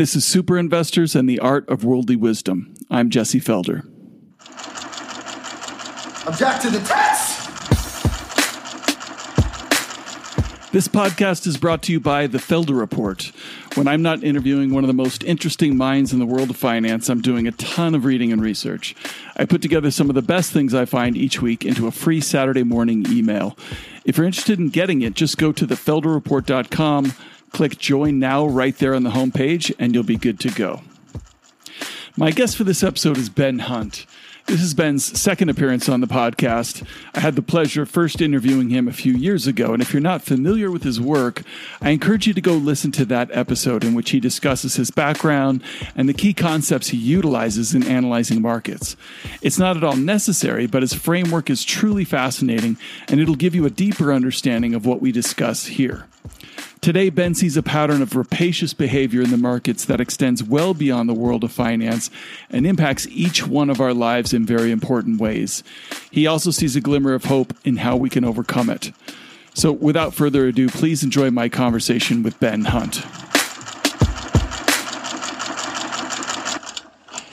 This is Super Investors and the Art of Worldly Wisdom. I'm Jesse Felder. Object to the test! This podcast is brought to you by the Felder Report. When I'm not interviewing one of the most interesting minds in the world of finance, I'm doing a ton of reading and research. I put together some of the best things I find each week into a free Saturday morning email. If you're interested in getting it, just go to thefelderreport.com, click join now right there on the homepage, and you'll be good to go. My guest for this episode is Ben Hunt. This is Ben's second appearance on the podcast. I had the pleasure of first interviewing him a few years ago, and if you're not familiar with his work, I encourage you to go listen to that episode in which he discusses his background and the key concepts he utilizes in analyzing markets. It's not at all necessary, but his framework is truly fascinating, and it'll give you a deeper understanding of what we discuss here. Today, Ben sees a pattern of rapacious behavior in the markets that extends well beyond the world of finance and impacts each one of our lives in very important ways. He also sees a glimmer of hope in how we can overcome it. So, without further ado, please enjoy my conversation with Ben Hunt.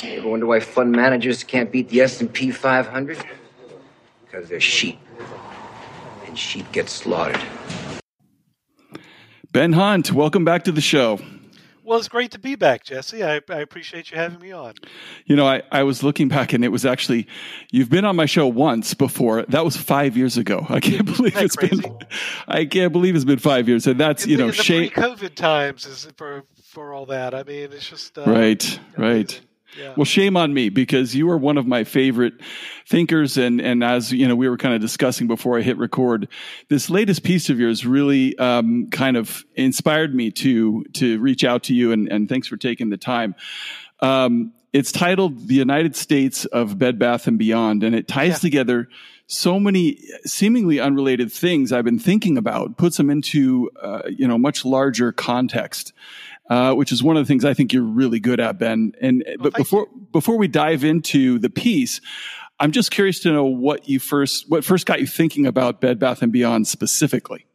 Ever wonder why fund managers can't beat the S&P 500? Because they're sheep. And sheep get slaughtered. Ben Hunt, welcome back to the show. Well, it's great to be back, Jesse. I, I appreciate you having me on. You know, I, I was looking back and it was actually, you've been on my show once before. That was five years ago. I can't believe it's crazy? been, I can't believe it's been five years. And that's, In you know, shame. pre-COVID times is for for all that. I mean, it's just uh, Right, right. Yeah. Well, shame on me because you are one of my favorite thinkers, and and as you know, we were kind of discussing before I hit record. This latest piece of yours really um, kind of inspired me to to reach out to you, and and thanks for taking the time. Um, it's titled "The United States of Bed Bath and Beyond," and it ties Yeah. together so many seemingly unrelated things I've been thinking about, puts them into uh, you know much larger context uh, which is one of the things I think you're really good at, Ben. And but thank before before we dive into the piece, I'm just curious to know what you first what first got you thinking about Bed Bath and Beyond specifically.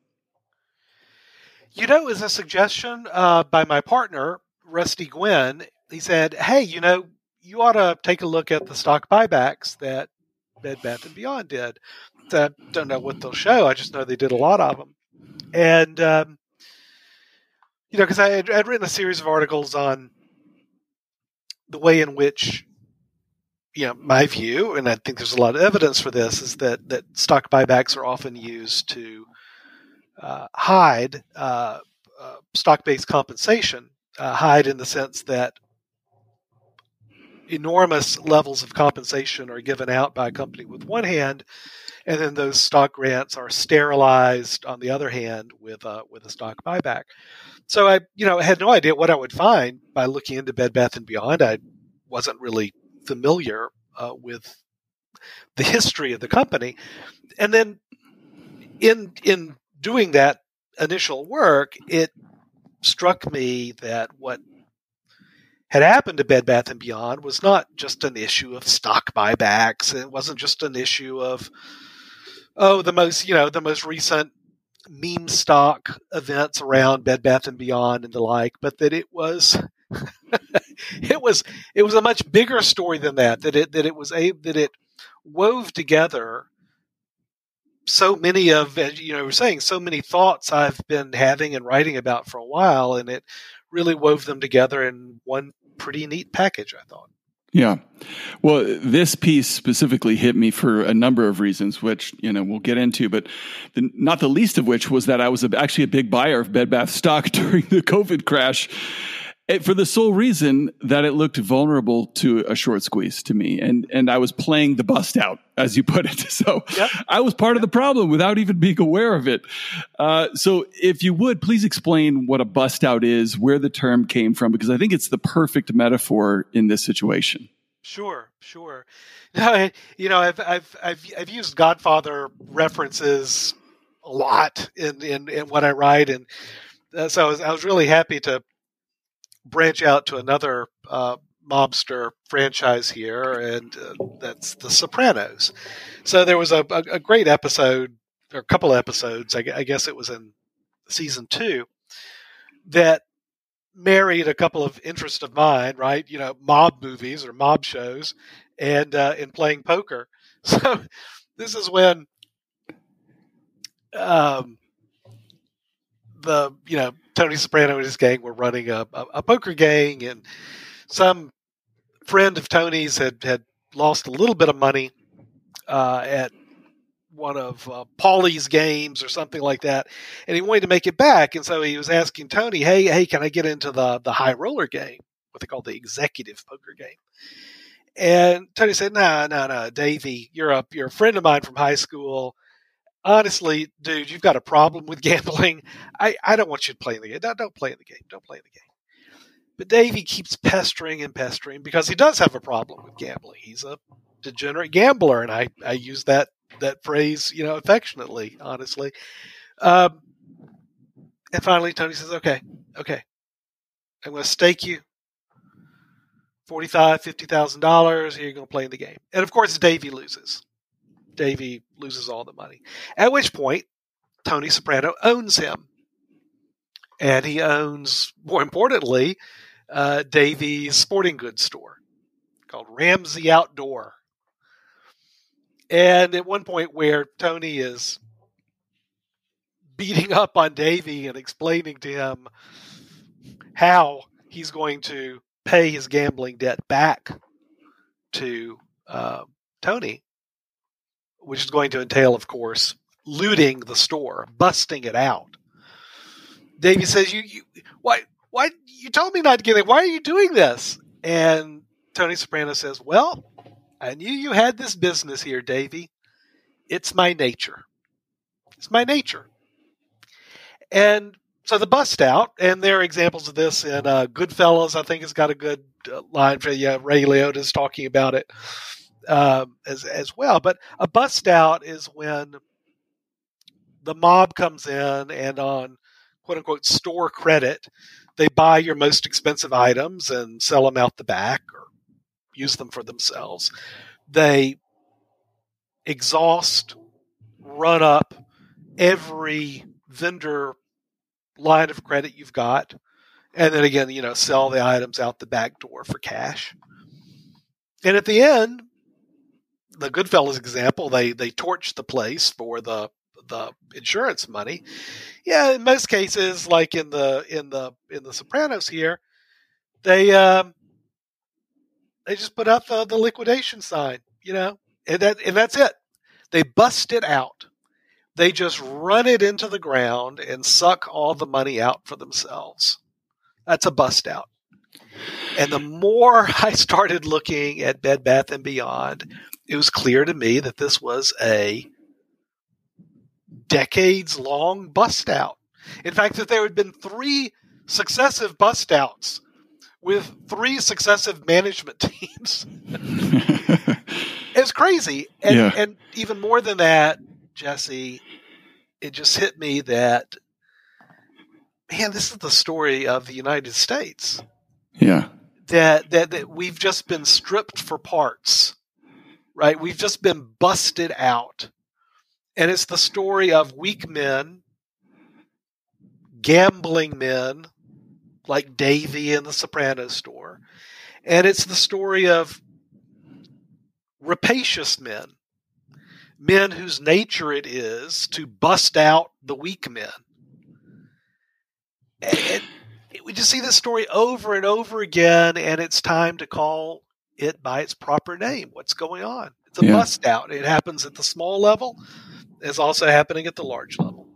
You know, it was a suggestion uh, by my partner, Rusty Guinn. He said, "Hey, you know, you ought to take a look at the stock buybacks that Bed Bath and Beyond did. I don't know what they'll show. I just know they did a lot of them, and um, you know, because I had written a series of articles on the way in which." You know, my view, and I think there's a lot of evidence for this, is that that stock buybacks are often used to uh, hide uh, uh, stock-based compensation. Uh, hide in the sense that enormous levels of compensation are given out by a company with one hand, and then those stock grants are sterilized on the other hand with a with a stock buyback. So I, you know, had no idea what I would find by looking into Bed Bath and Beyond. I wasn't really familiar uh, with the history of the company, and then in in doing that initial work, it struck me that what had happened to Bed Bath and Beyond was not just an issue of stock buybacks. It wasn't just an issue of oh the most you know the most recent meme stock events around Bed Bath and Beyond and the like, but that it was it was it was a much bigger story than that. That it that it was a that it wove together so many of as you know we're saying so many thoughts I've been having and writing about for a while, and it really wove them together in one pretty neat package. I thought. Yeah. Well, this piece specifically hit me for a number of reasons, which, you know, we'll get into, but the, not the least of which was that I was a, actually a big buyer of Bed Bath stock during the COVID crash. Eh, For the sole reason that it looked vulnerable to a short squeeze to me, and and I was playing the bust out, as you put it. So Yep. I was part of the problem without even being aware of it. Uh, so if you would please explain what a bust out is, where the term came from, because I think it's the perfect metaphor in this situation. Sure, sure. No, you know, I've I've I've I've used Godfather references a lot in in, in what I write, and uh, so I was I was really happy to branch out to another uh, mobster franchise here, and uh, that's The Sopranos. So there was a, a, a great episode, or a couple episodes, I, I guess it was in season two, that married a couple of interests of mine, right? You know, mob movies or mob shows, and uh, in playing poker. So this is when um, the you know Tony Soprano and his gang were running a, a, a poker gang, and some friend of Tony's had had lost a little bit of money uh, at one of uh, Paulie's games or something like that, and he wanted to make it back, and so he was asking Tony, "Hey, hey, can I get into the the high roller game, what they call the executive poker game?" And Tony said, "No, no, no, Davey, you're a you're a friend of mine from high school. Honestly, dude, you've got a problem with gambling. I, I don't want you to play in the game. Don't, don't play in the game. Don't play in the game." But Davey keeps pestering and pestering because he does have a problem with gambling. He's a degenerate gambler, and I, I use that that phrase, you know, affectionately, honestly. Um, and finally, Tony says, "Okay, okay, I'm going to stake you forty-five, fifty thousand dollars. You're going to play in the game." And of course, Davey loses. Davey loses all the money. At which point, Tony Soprano owns him, and he owns, more importantly, uh, Davey's sporting goods store called Ramsey Outdoor. And at one point, where Tony is beating up on Davey and explaining to him how he's going to pay his gambling debt back to uh, Tony, which is going to entail, of course, looting the store, busting it out. Davy says, "You, you, why, why? You told me not to get it. Why are you doing this?" And Tony Soprano says, "Well, I knew you had this business here, Davy. It's my nature. It's my nature." And so the bust out, and there are examples of this in uh, Goodfellas. I think has got a good uh, line for yeah. Ray Liotta's talking about it um, as as well. But a bust out is when the mob comes in and on quote unquote store credit, they buy your most expensive items and sell them out the back or use them for themselves. They exhaust, run up every vendor line of credit you've got, and then again, you know, sell the items out the back door for cash. And at the end, the Goodfellas example, they they torch the place for the the insurance money. Yeah, in most cases, like in the in the in the Sopranos here, they um, they just put up the, the liquidation sign, you know, and that and that's it. They bust it out. They just run it into the ground and suck all the money out for themselves. That's a bust out. And the more I started looking at Bed Bath and Beyond, it was clear to me that this was a decades long bust out. In fact, that there had been three successive bust outs with three successive management teams. it's crazy. And, Yeah. and even more than that, Jesse, it just hit me that, man, this is the story of the United States. Yeah. That, that, that we've just been stripped for parts, right? We've just been busted out. And it's the story of weak men, gambling men like Davy in the Soprano store. And it's the story of rapacious men, men whose nature it is to bust out the weak men. And we just see this story over and over again, and it's time to call it by its proper name. What's going on? It's a Yeah. bust out. It happens at the small level. It's also happening at the large level.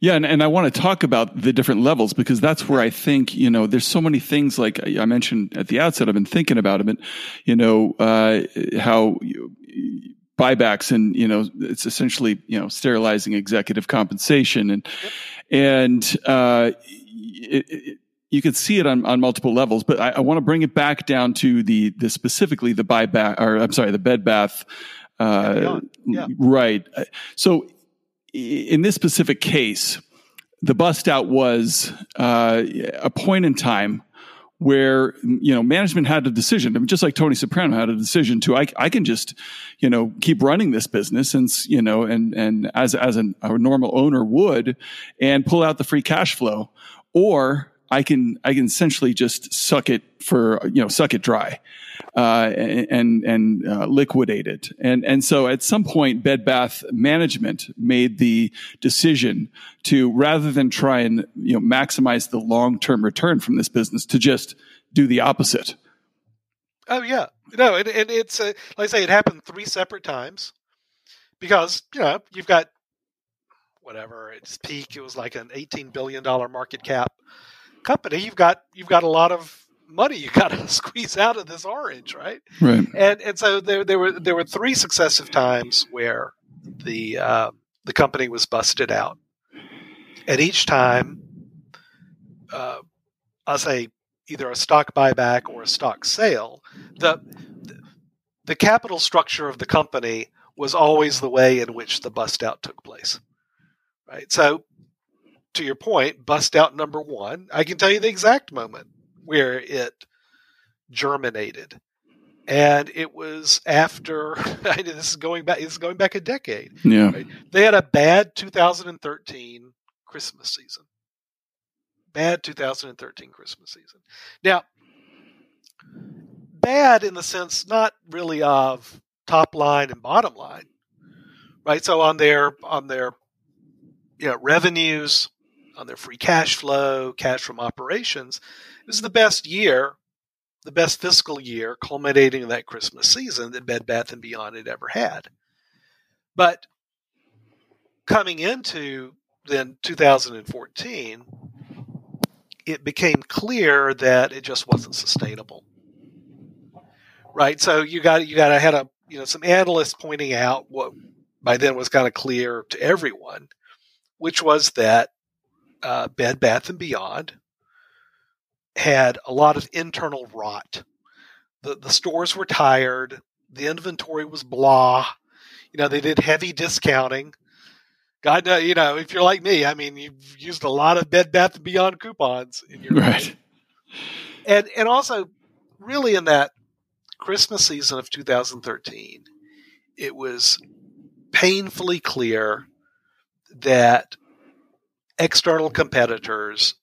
Yeah, and, and I want to talk about the different levels because that's where I think, you know, there's so many things like I mentioned at the outset, I've been thinking about it, you know, uh, how you, buybacks and, you know, it's essentially, you know, sterilizing executive compensation and, and, uh, it, it, you could see it on, on multiple levels, but I, I want to bring it back down to the, the specifically the buyback, or I'm sorry, the bed bath, uh. Yeah. right. So in this specific case, the bust out was uh, a point in time where you know management had a decision. I mean, just like Tony Soprano had a decision to I, I can just you know keep running this business and you know and and as as an, a normal owner would and pull out the free cash flow, or I can I can essentially just suck it for you know suck it dry, uh, and and uh, liquidate it. And and so at some point, Bed Bath management made the decision to rather than try and you know maximize the long term return from this business, to just do the opposite. Oh yeah, no, and, and it's uh, like I say, it happened three separate times because you know you've got whatever its peak, it was like an eighteen billion dollar market cap company, you've got you've got a lot of money you got to squeeze out of this orange, right? Right. And and so there there were there were three successive times where the uh, the company was busted out, and each time, uh, I'll say either a stock buyback or a stock sale, the the capital structure of the company was always the way in which the bust out took place. Right. So to your point, bust out number one. I can tell you the exact moment where it germinated. And it was after this is going back. This is going back a decade. Yeah, right? they had a bad 2013 Christmas season. Bad 2013 Christmas season. Now, bad in the sense not really of top line and bottom line, right? So on their on their you know, revenues, on their free cash flow, cash from operations. It was the best year, the best fiscal year, culminating in that Christmas season that Bed Bath and Beyond had ever had. But coming into then 2014, it became clear that it just wasn't sustainable. Right, so you got you got I had a you know some analysts pointing out what by then was kind of clear to everyone, which was that uh, Bed Bath and Beyond had a lot of internal rot. The the stores were tired. The inventory was blah. You know, they did heavy discounting. God, you know, if you're like me, I mean, you've used a lot of Bed Bath and Beyond coupons in your right. Life. And and also, really, in that Christmas season of 2013, it was painfully clear that external competitors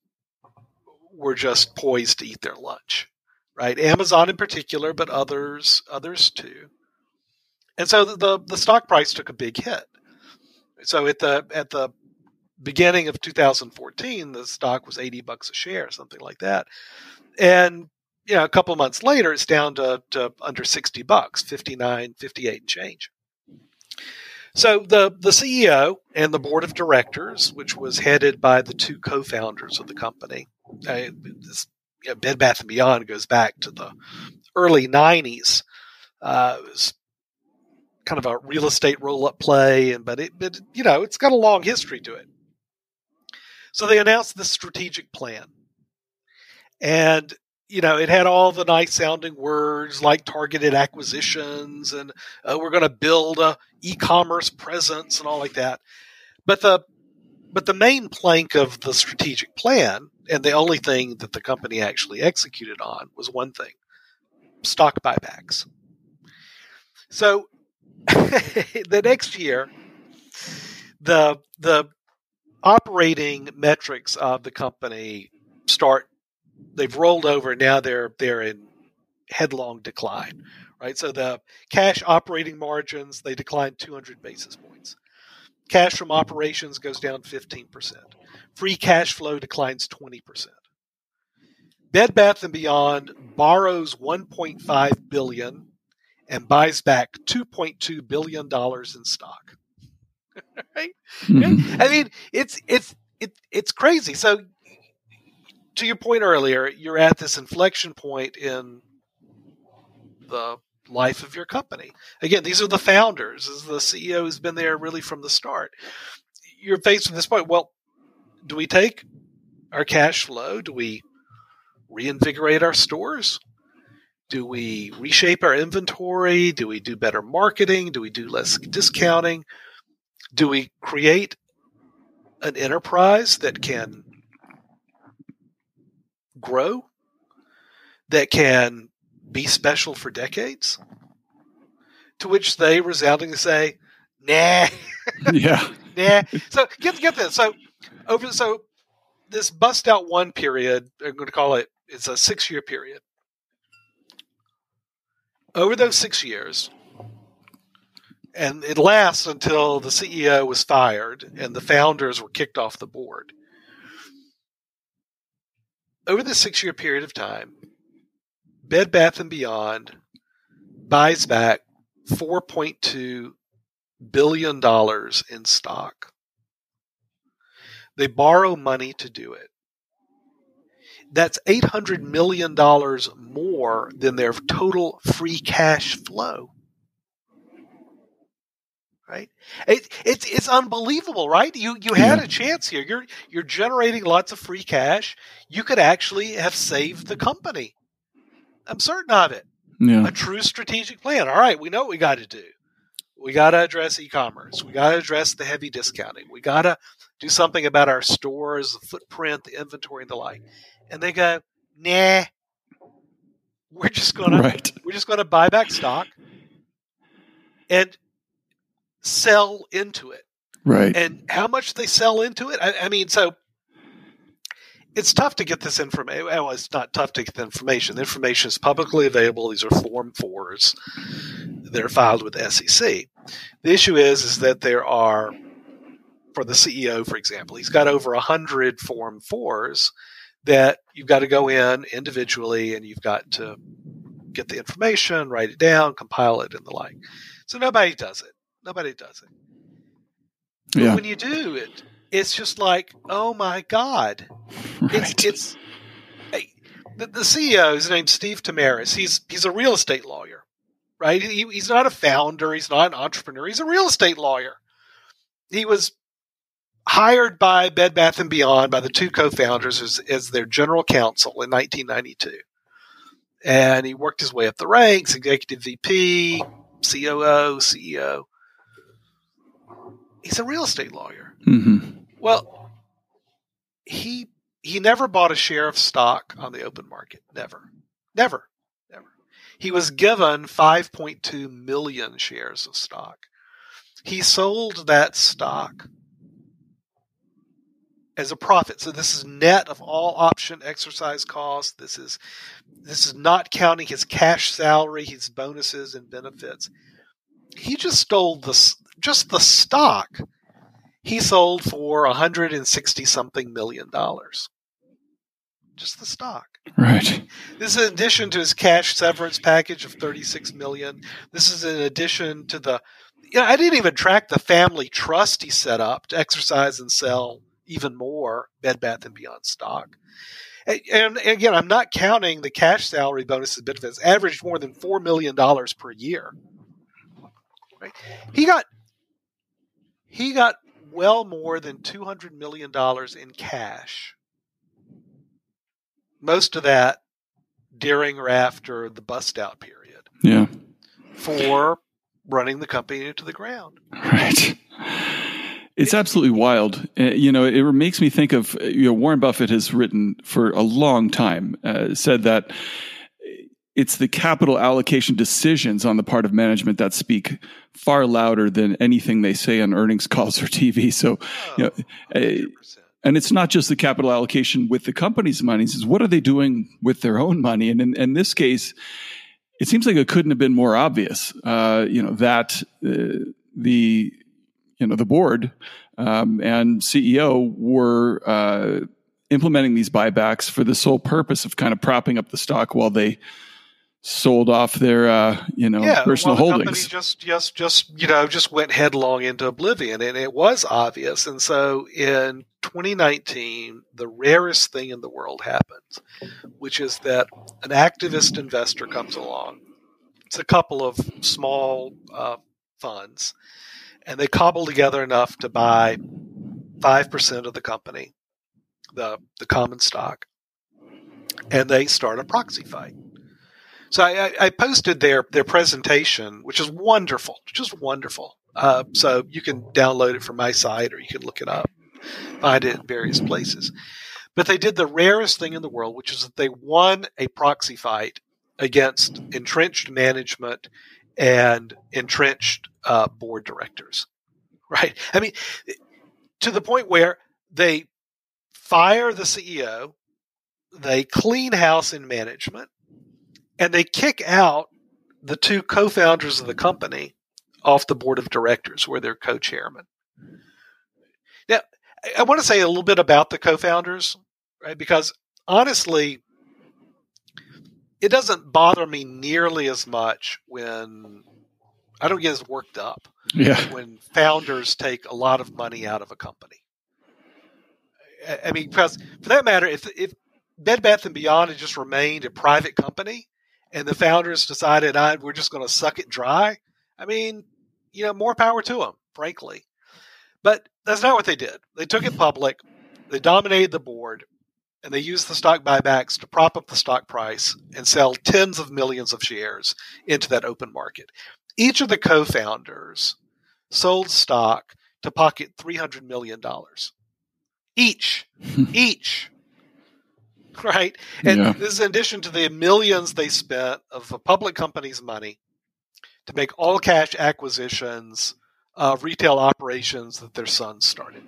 were just poised to eat their lunch, right? Amazon in particular, but others others too. And so the, the, stock price took a big hit. So at the at the beginning of 2014, the stock was 80 bucks a share, something like that. And you know, a couple months later, it's down to, to under 60 bucks, 59, 58 and change. So the the CEO and the board of directors, which was headed by the two co-founders of the company, uh, this, you know, Bed Bath and Beyond goes back to the early '90s. Uh, it was kind of a real estate roll-up play, and but it, but you know, it's got a long history to it. So they announced the strategic plan, and you know, it had all the nice sounding words like targeted acquisitions and uh, we're going to build a e-commerce presence and all like that. But the but the main plank of the strategic plan and the only thing that the company actually executed on was one thing: stock buybacks. So the next year, the the operating metrics of the company start they've rolled over. Now they're they're in headlong decline, right? So the cash operating margins they declined 200 basis points. Cash from operations goes down 15%. Free cash flow declines 20%. Bed Bath and Beyond borrows 1.5 billion and buys back 2.2 billion dollars in stock. right? Mm-hmm. I mean, it's it's it, it's crazy. So to your point earlier, you're at this inflection point in the life of your company. Again, these are the founders. This is the CEO who's been there really from the start. You're faced with this point. Well, do we take our cash flow? Do we reinvigorate our stores? Do we reshape our inventory? Do we do better marketing? Do we do less discounting? Do we create an enterprise that can grow that can be special for decades? To which they resoundingly say, nah. yeah. nah. So get get this. So over so this bust out one period, I'm going to call it, it's a six year period. Over those six years, and it lasts until the CEO was fired and the founders were kicked off the board. Over the six year period of time, Bed Bath and Beyond buys back $4.2 billion in stock. They borrow money to do it. That's $800 million more than their total free cash flow. Right? It, it's it's unbelievable, right? You you had a chance here. You're you're generating lots of free cash. You could actually have saved the company. I'm certain of it Yeah. a true strategic plan. All right, we know what we got to do. We got to address e-commerce. We got to address the heavy discounting. We got to do something about our stores, the footprint, the inventory, and the like. And they go, nah. We're just gonna Right. we're just gonna buy back stock and sell into it Right. and how much they sell into it. I, I mean, so it's tough to get this information. Well, it's not tough to get the information. The information is publicly available. These are Form Fours. They're filed with the SEC. The issue is, is that there are, for the CEO, for example, he's got over a hundred Form Fours that you've got to go in individually, and you've got to get the information, write it down, compile it, and the like. So nobody does it. Nobody does it. But Yeah. when you do it, it's just like, oh my god! Right. It's it's hey, the, the CEO is named Steve Temares. He's he's a real estate lawyer, right? He, he's not a founder. He's not an entrepreneur. He's a real estate lawyer. He was hired by Bed Bath and Beyond by the two co-founders as, as their general counsel in 1992, and he worked his way up the ranks: executive VP, COO, CEO. He's a real estate lawyer. hmm Well, he he never bought a share of stock on the open market. Never. Never. Never. He was given 5.2 million shares of stock. He sold that stock as a profit. So this is net of all option exercise costs. This is this is not counting his cash salary, his bonuses and benefits. He just stole the just the stock he sold for 160 something million dollars. Just the stock. Right. This is in addition to his cash severance package of 36 million. This is in addition to the you know, I didn't even track the family trust he set up to exercise and sell even more Bed Bath and Beyond stock. And, and again, I'm not counting the cash salary bonuses and benefits. Averaged more than four million dollars per year. Right? He got he got well more than two hundred million dollars in cash. Most of that during or after the bust out period Yeah. for running the company into the ground. Right. It's absolutely wild. Uh, you know, it makes me think of, you know, Warren Buffett has written for a long time, uh, said that it's the capital allocation decisions on the part of management that speak far louder than anything they say on earnings calls or TV. So, you know, uh, 100%. and it's not just the capital allocation with the company's money. It's what are they doing with their own money? And in, in this case, it seems like it couldn't have been more obvious. Uh, you know that uh, the you know the board um, and CEO were uh, implementing these buybacks for the sole purpose of kind of propping up the stock while they sold off their uh, you know yeah, personal well, the company holdings. just just just you know just went headlong into oblivion, and it was obvious. And so in 2019, the rarest thing in the world happens, which is that an activist investor comes along. It's a couple of small uh, funds, and they cobble together enough to buy five percent of the company, the the common stock, and they start a proxy fight. So I, I- posted their their presentation, which is wonderful, just wonderful. Uh, so you can download it from my site, or you can look it up, find it in various places. But they did the rarest thing in the world, which is that they won a proxy fight against entrenched management and entrenched uh, board directors. Right? I mean, to the point where they fire the CEO, they clean house in management, and they kick out the two co-founders of the company off the board of directors, where they're co-chairmen. Now, I want to say a little bit about the co-founders, right? Because honestly, it doesn't bother me nearly as much when I don't get as worked up Yeah. when founders take a lot of money out of a company. I- mean, because for that matter, if if Bed Bath and Beyond had just remained a private company and the founders decided, I, we're just going to suck it dry, I mean, you know, more power to them, frankly. But that's not what they did. They took it public, they dominated the board, and they used the stock buybacks to prop up the stock price and sell tens of millions of shares into that open market. Each of the co founders sold stock to pocket $300 million. Each. Each. Right? And Yeah. this is in addition to the millions they spent of the public company's money to make all cash acquisitions of retail operations that their sons started.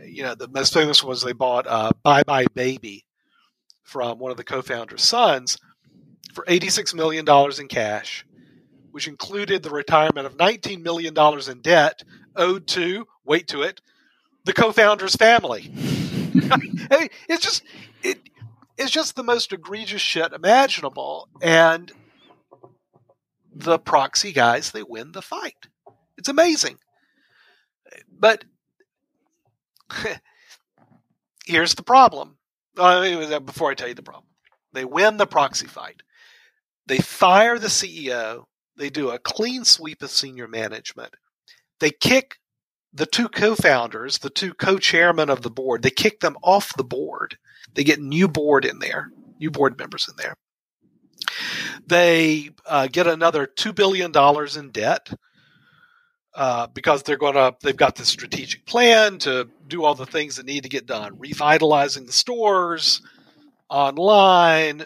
Eh, you know, the most famous was they bought uh, buybuy BABY from one of the co founders' sons for $86 million in cash, which included the retirement of $19 million in debt owed to, wait to it, the co founder's family. Mean, it's just it, it's just the most egregious shit imaginable, and the proxy guys they win the fight. It's amazing, but here's the problem. Uh, before I tell you the problem, they win the proxy fight. They fire the CEO. They do a clean sweep of senior management. They kick the two co-founders, the two co-chairmen of the board, they kick them off the board. They get new board in there, new board members in there. They uh, get another two billion dollars in debt uh, because they're going to. They've got this strategic plan to do all the things that need to get done, revitalizing the stores, online,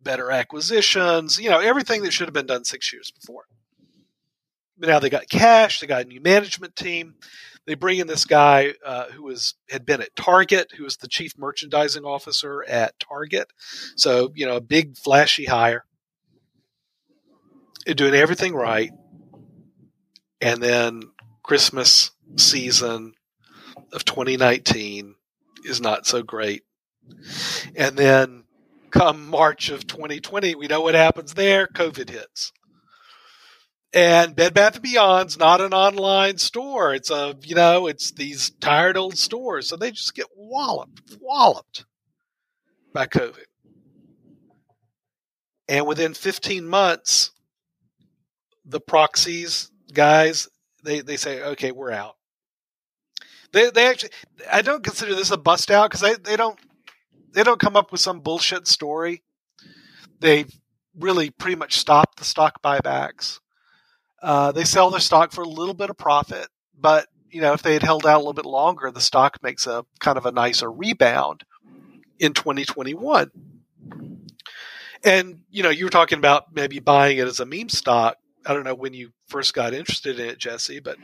better acquisitions. You know, everything that should have been done six years before. Now they got cash. They got a new management team. They bring in this guy uh, who was had been at Target, who was the chief merchandising officer at Target. So you know, a big flashy hire, doing everything right. And then Christmas season of 2019 is not so great. And then come March of 2020, we know what happens there. COVID hits. And Bed Bath and Beyond's not an online store. It's a, you know, it's these tired old stores. So they just get walloped, walloped by COVID. And within 15 months, the proxies guys, they, they say, okay, we're out. They, they actually, I don't consider this a bust out because they, they don't, they don't come up with some bullshit story. They really pretty much stop the stock buybacks. Uh, they sell their stock for a little bit of profit, but you know if they had held out a little bit longer, the stock makes a kind of a nicer rebound in 2021. And you know you were talking about maybe buying it as a meme stock. I don't know when you first got interested in it, Jesse, but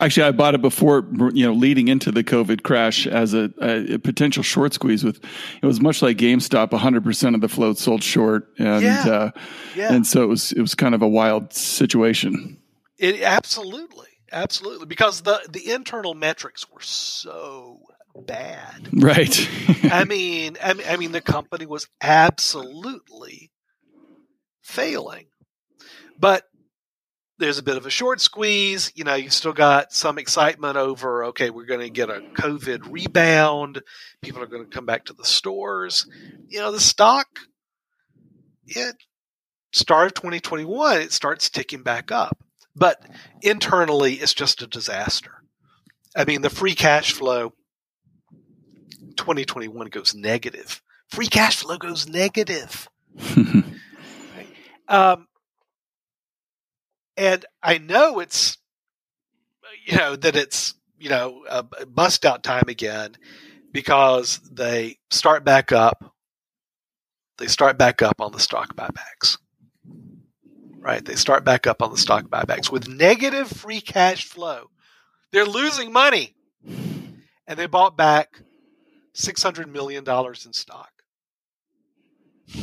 Actually, I bought it before, you know, leading into the COVID crash as a, a, potential short squeeze. With it was much like GameStop, 100 percent of the float sold short, and Yeah. uh, yeah, and so it was it was kind of a wild situation. It absolutely, absolutely, because the the internal metrics were so bad. Right. I mean, I mean, I mean, the company was absolutely failing, but there's a bit of a short squeeze. You know, you've still got some excitement over. Okay, we're going to get a COVID rebound. People are going to come back to the stores. You know, the stock. It start of 2021, it starts ticking back up. But internally, it's just a disaster. I mean, the free cash flow 2021 goes negative. Free cash flow goes negative. Um, and I know it's, you know, that it's, you know, a bust out time again because they start back up. They start back up on the stock buybacks. Right? They start back up on the stock buybacks with negative free cash flow. They're losing money. And they bought back six hundred million dollars in stock.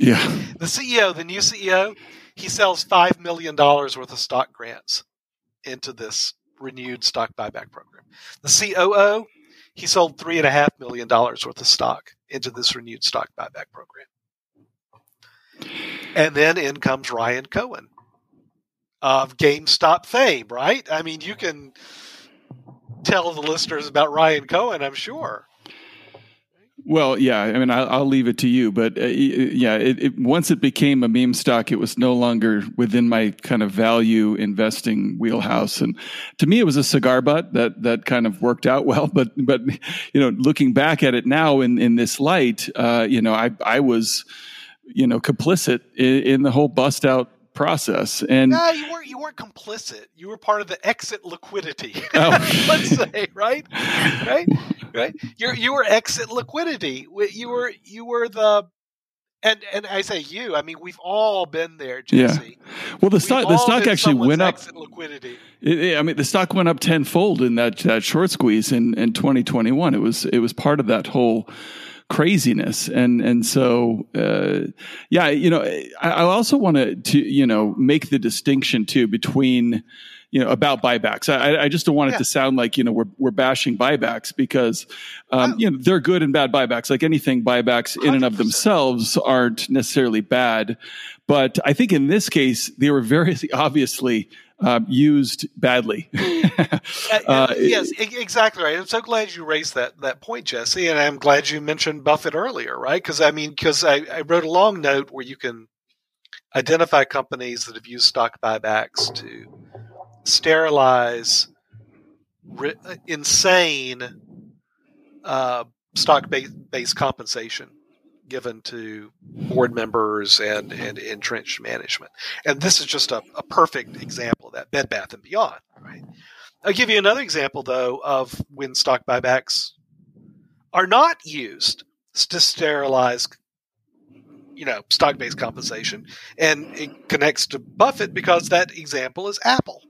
Yeah. The CEO, the new CEO, he sells five million dollars worth of stock grants into this renewed stock buyback program. The COO, he sold three and a half million dollars worth of stock into this renewed stock buyback program. And then in comes Ryan Cohen of GameStop fame, right? I mean, you can tell the listeners about Ryan Cohen, I'm sure. Well, yeah. I mean, I'll, I'll leave it to you, but uh, yeah, it, it, once it became a meme stock, it was no longer within my kind of value investing wheelhouse. And to me, it was a cigar butt that that kind of worked out well. But but you know, looking back at it now in in this light, uh, you know, I I was you know complicit in, in the whole bust out process. And no, you weren't. You weren't complicit. You were part of the exit liquidity. Oh. Let's say right, right, right. You you were exit liquidity. You were you were the. And and I say you. I mean, we've all been there, Jesse. Yeah. Well, the stock the stock actually went up. Liquidity. It, it, I mean, the stock went up tenfold in that that short squeeze in in 2021. It was it was part of that whole craziness. And, and so, uh, yeah, you know, I, I also want to, you know, make the distinction too between, you know, about buybacks. I, I just don't want it yeah. to sound like, you know, we're, we're bashing buybacks because, um, you know, they're good and bad buybacks. Like anything, buybacks in 100%. and of themselves aren't necessarily bad. But I think in this case, they were very obviously uh, used badly. uh, uh yes, exactly right. I'm so glad you raised that that point, Jesse, and I'm glad you mentioned Buffett earlier, right? Because I mean, because I, I wrote a long note where you can identify companies that have used stock buybacks to sterilize ri- insane uh, stock based compensation given to board members and, and entrenched management. And this is just a, a perfect example of that, Bed Bath and Beyond, right? I'll give you another example, though, of when stock buybacks are not used to sterilize, you know, stock-based compensation, and it connects to Buffett because that example is Apple.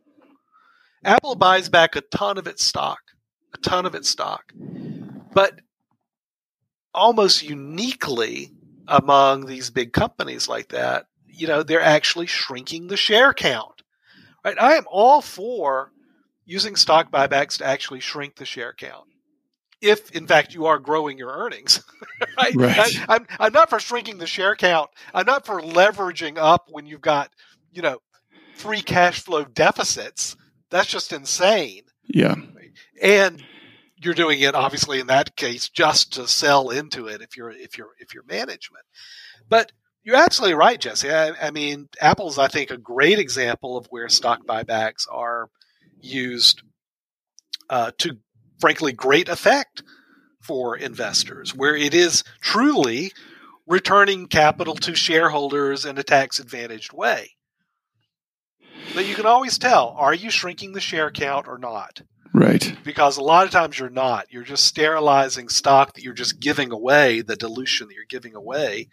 Apple buys back a ton of its stock, a ton of its stock, but almost uniquely among these big companies like that, you know, they're actually shrinking the share count. Right? I am all for using stock buybacks to actually shrink the share count. If in fact you are growing your earnings, right? right. I, I'm I'm not for shrinking the share count. I'm not for leveraging up when you've got, you know, free cash flow deficits. That's just insane. Yeah. And you're doing it obviously in that case just to sell into it if you're if you're if you're management. But you're absolutely right, Jesse. I, I mean, Apple's I think a great example of where stock buybacks are used uh, to frankly great effect for investors, where it is truly returning capital to shareholders in a tax advantaged way. But you can always tell are you shrinking the share count or not? Right. Because a lot of times you're not. You're just sterilizing stock that you're just giving away, the dilution that you're giving away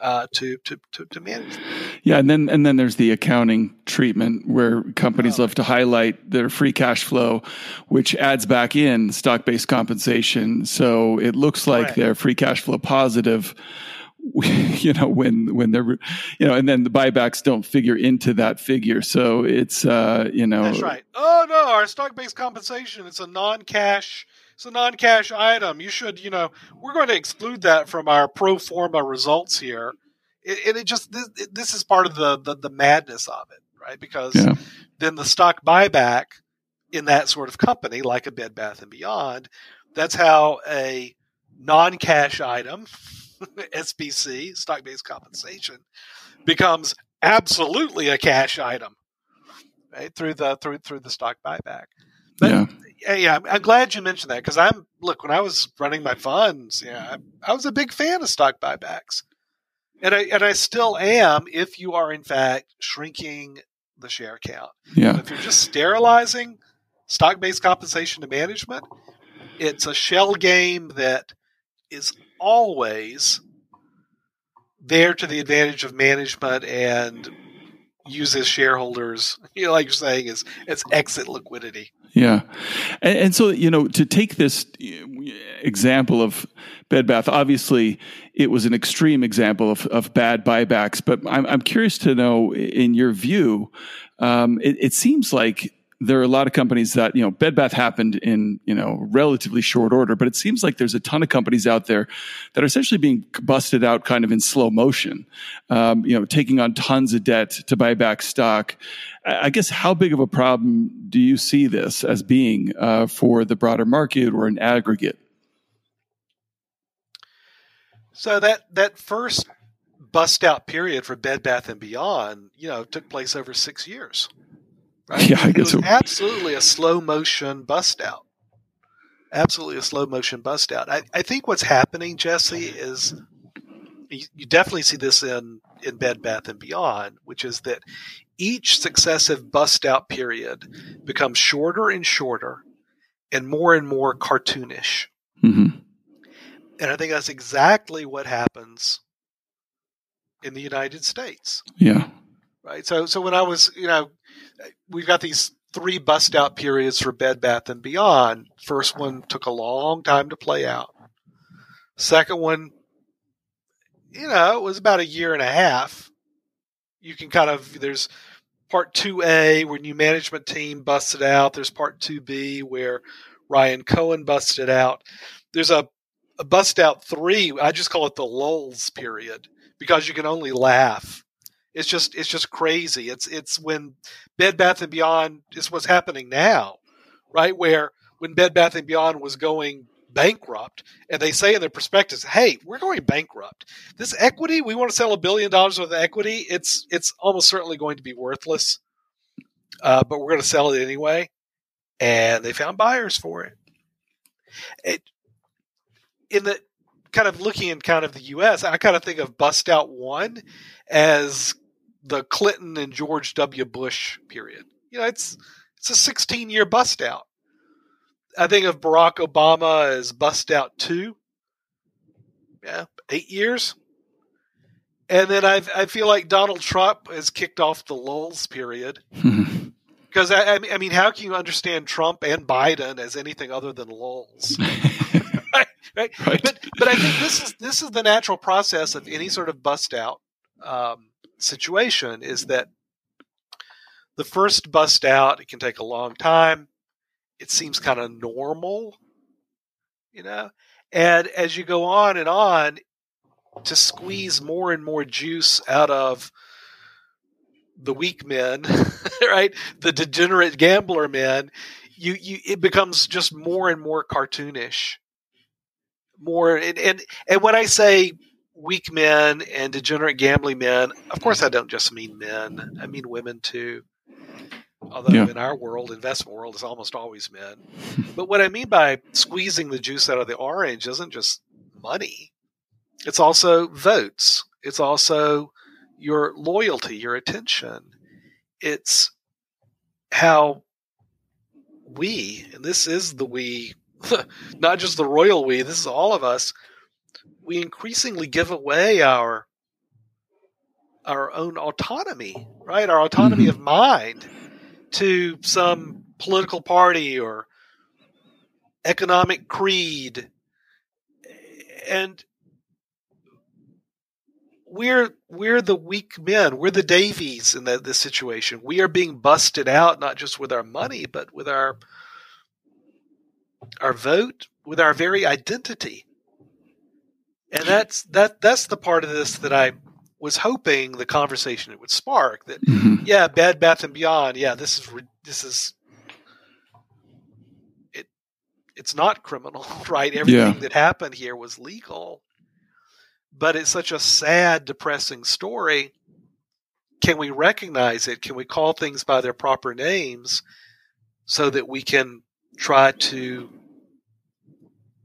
uh, to, to, to, to manage. Yeah, and then and then there's the accounting treatment where companies oh. love to highlight their free cash flow, which adds back in stock based compensation. So it looks like Correct. they're free cash flow positive you know when when they're you know and then the buybacks don't figure into that figure. So it's uh you know. That's right. Oh no our stock based compensation it's a non-cash it's a non-cash item. You should you know we're going to exclude that from our pro forma results here. And it, just this, this, is part of the, the, the madness of it right? Because yeah. then the stock buyback in that sort of company like a bed bath and beyond that's how a non-cash item SBC, stock based compensation, becomes absolutely a cash item, right? Through the through through the stock buyback. But, yeah. Yeah, I'm glad you mentioned that because I'm look when I was running my funds, yeah, I, I was a big fan of stock buybacks, and I and I still am. If you are in fact shrinking the share count, yeah. But if you're just sterilizing stock based compensation to management, it's a shell game that is always there to the advantage of management and uses shareholders, you know, like you're saying, is it's exit liquidity. Yeah, and, and, so you know to take this, example of Bed Bath. Obviously, it was an extreme example of, of bad buybacks, but I'm, I'm curious to know, in your view, um, it, it seems like there are a lot of companies that you know bed bath happened in you know relatively short order but it seems like there's a ton of companies out there that are essentially being busted out kind of in slow motion um, you know taking on tons of debt to buy back stock. I guess how big of a problem do you see this as being uh, for the broader market or an aggregate? So that that first bust out period for bed bath and beyond you know took place over six years Right? Yeah, I guess it was absolutely a slow motion bust out. Absolutely a slow motion bust out. I, I think what's happening, Jesse, is you, you definitely see this in in Bed Bath and Beyond, which is that each successive bust out period becomes shorter and shorter and more and more cartoonish. Mm-hmm. And I think that's exactly what happens in the United States. Yeah. Right. So so when I was, you know, we've got these three bust out periods for Bed Bath and Beyond. First one took a long time to play out. Second one, you know, it was about a year and a half. You can kind of there's part 2A where new management team busted out. There's part 2B where Ryan Cohen busted out. There's a, a bust out 3. I just call it the lulls period because you can only laugh it's just it's just crazy. It's it's when Bed Bath and Beyond is what's happening now, right? Where when Bed Bath and Beyond was going bankrupt, and they say in their prospectus, "Hey, we're going bankrupt. This equity, we want to sell a billion dollars worth of equity. It's it's almost certainly going to be worthless, uh, but we're going to sell it anyway." And they found buyers for it. It in the kind of looking in kind of the U.S., I kind of think of Bust Out One as the Clinton and George W. Bush period. You know, it's it's a 16 year bust out. I think of Barack Obama as bust out two. Yeah, eight years. And then I I feel like Donald Trump has kicked off the lulls period. Because I, I mean, how can you understand Trump and Biden as anything other than lulls? right, right, right. But but I think this is this is the natural process of any sort of bust out. Um, situation is that the first bust out, it can take a long time. It seems kind of normal, you know? And as you go on and on, to squeeze more and more juice out of the weak men, right? The degenerate gambler men, you, you it becomes just more and more cartoonish. More and and, and when I say weak men and degenerate gambling men. Of course, I don't just mean men. I mean women too. Although yeah. in our world, investment world, is almost always men. But what I mean by squeezing the juice out of the orange isn't just money. It's also votes. It's also your loyalty, your attention. It's how we, and this is the we, not just the royal we, this is all of us, we increasingly give away our our own autonomy, right? Our autonomy mm-hmm. of mind to some political party or economic creed. And we're we're the weak men. We're the Daveys in the, this situation. We are being busted out not just with our money, but with our our vote, with our very identity and that's that that's the part of this that I was hoping the conversation it would spark. That mm-hmm. yeah, Bed Bath and Beyond. Yeah, this is this is it. It's not criminal, right? Everything yeah. that happened here was legal, but it's such a sad, depressing story. Can we recognize it? Can we call things by their proper names so that we can try to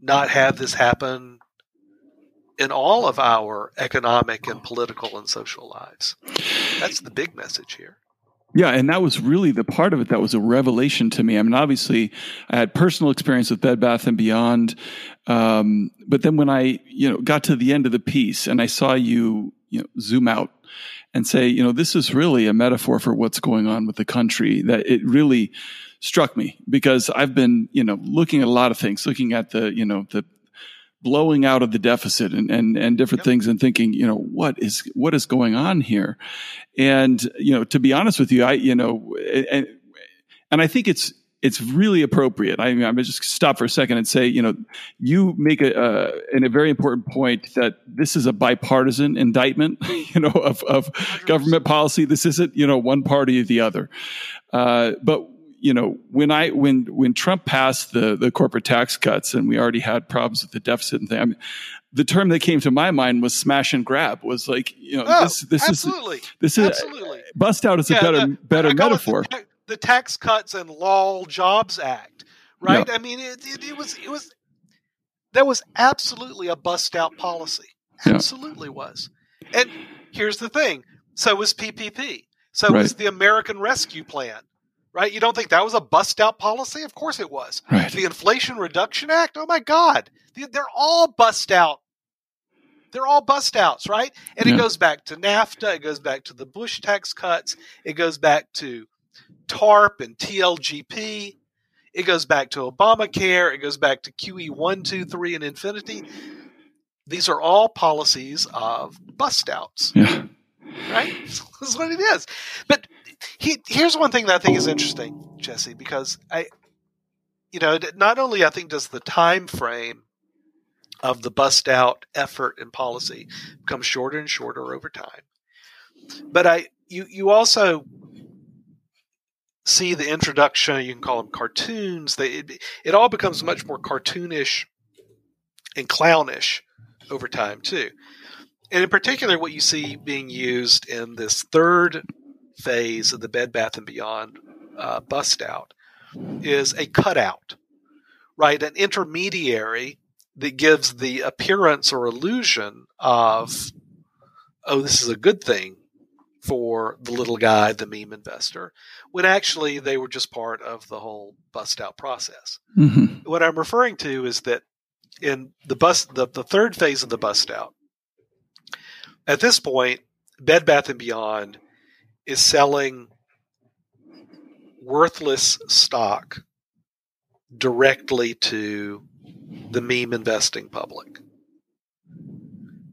not have this happen in all of our economic and political and social lives. That's the big message here. Yeah, and that was really the part of it that was a revelation to me. I mean, obviously, I had personal experience with Bed Bath and Beyond, um, but then when I, you know, got to the end of the piece and I saw you, you know, zoom out and say, you know, this is really a metaphor for what's going on with the country. That it really struck me because I've been, you know, looking at a lot of things, looking at the, you know, the blowing out of the deficit and, and, and different yep. things and thinking, you know, what is, what is going on here? And, you know, to be honest with you, I, you know, and, and I think it's, it's really appropriate. I mean, I'm just stop for a second and say, you know, you make a, uh, a very important point that this is a bipartisan indictment, you know, of, of government policy. This isn't, you know, one party or the other. Uh, but you know, when I when when Trump passed the the corporate tax cuts and we already had problems with the deficit and thing, I mean, the term that came to my mind was smash and grab. Was like, you know, oh, this this absolutely. is this is absolutely. bust out is yeah, a better the, better metaphor. The, the, Tax Cuts and Law Jobs Act, right? Yeah. I mean, it, it, it was it was that was absolutely a bust out policy. Absolutely yeah. was. And here's the thing: so was PPP. So right. was the American Rescue Plan right? You don't think that was a bust out policy? Of course it was. Right. The Inflation Reduction Act, oh my God, they're all bust out. They're all bust outs, right? And yeah. it goes back to NAFTA, it goes back to the Bush tax cuts, it goes back to TARP and TLGP, it goes back to Obamacare, it goes back to QE 1, 2, 3, and infinity. These are all policies of bust outs. Yeah. Right? That's what it is. But he, here's one thing that I think is interesting, Jesse, because I, you know, not only I think does the time frame of the bust out effort and policy become shorter and shorter over time, but I you you also see the introduction. You can call them cartoons. They, it, it all becomes much more cartoonish and clownish over time too. And in particular, what you see being used in this third phase of the Bed Bath and Beyond uh, bust out is a cutout, right? An intermediary that gives the appearance or illusion of, oh, this is a good thing for the little guy, the meme investor, when actually they were just part of the whole bust out process. Mm-hmm. What I'm referring to is that in the bust, the, the third phase of the bust out, at this point, Bed Bath and Beyond is selling worthless stock directly to the meme investing public.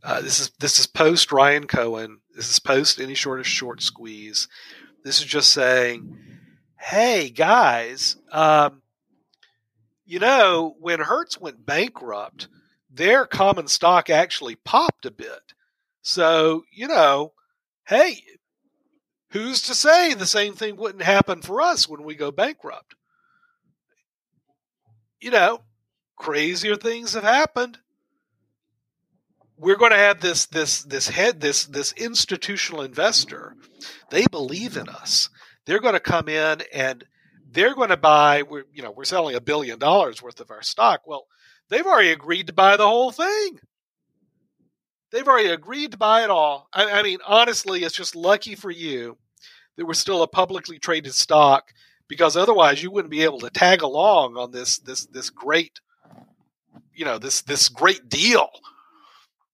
Uh, this is this is post Ryan Cohen. This is post any short of short squeeze. This is just saying, hey guys, um, you know when Hertz went bankrupt, their common stock actually popped a bit. So you know, hey, who's to say the same thing wouldn't happen for us when we go bankrupt? You know, crazier things have happened. We're going to have this this this head this this institutional investor. They believe in us. They're going to come in and they're going to buy. We're you know we're selling a billion dollars worth of our stock. Well, they've already agreed to buy the whole thing. They've already agreed to buy it all. I, I mean, honestly, it's just lucky for you that we're still a publicly traded stock because otherwise you wouldn't be able to tag along on this this this great you know this this great deal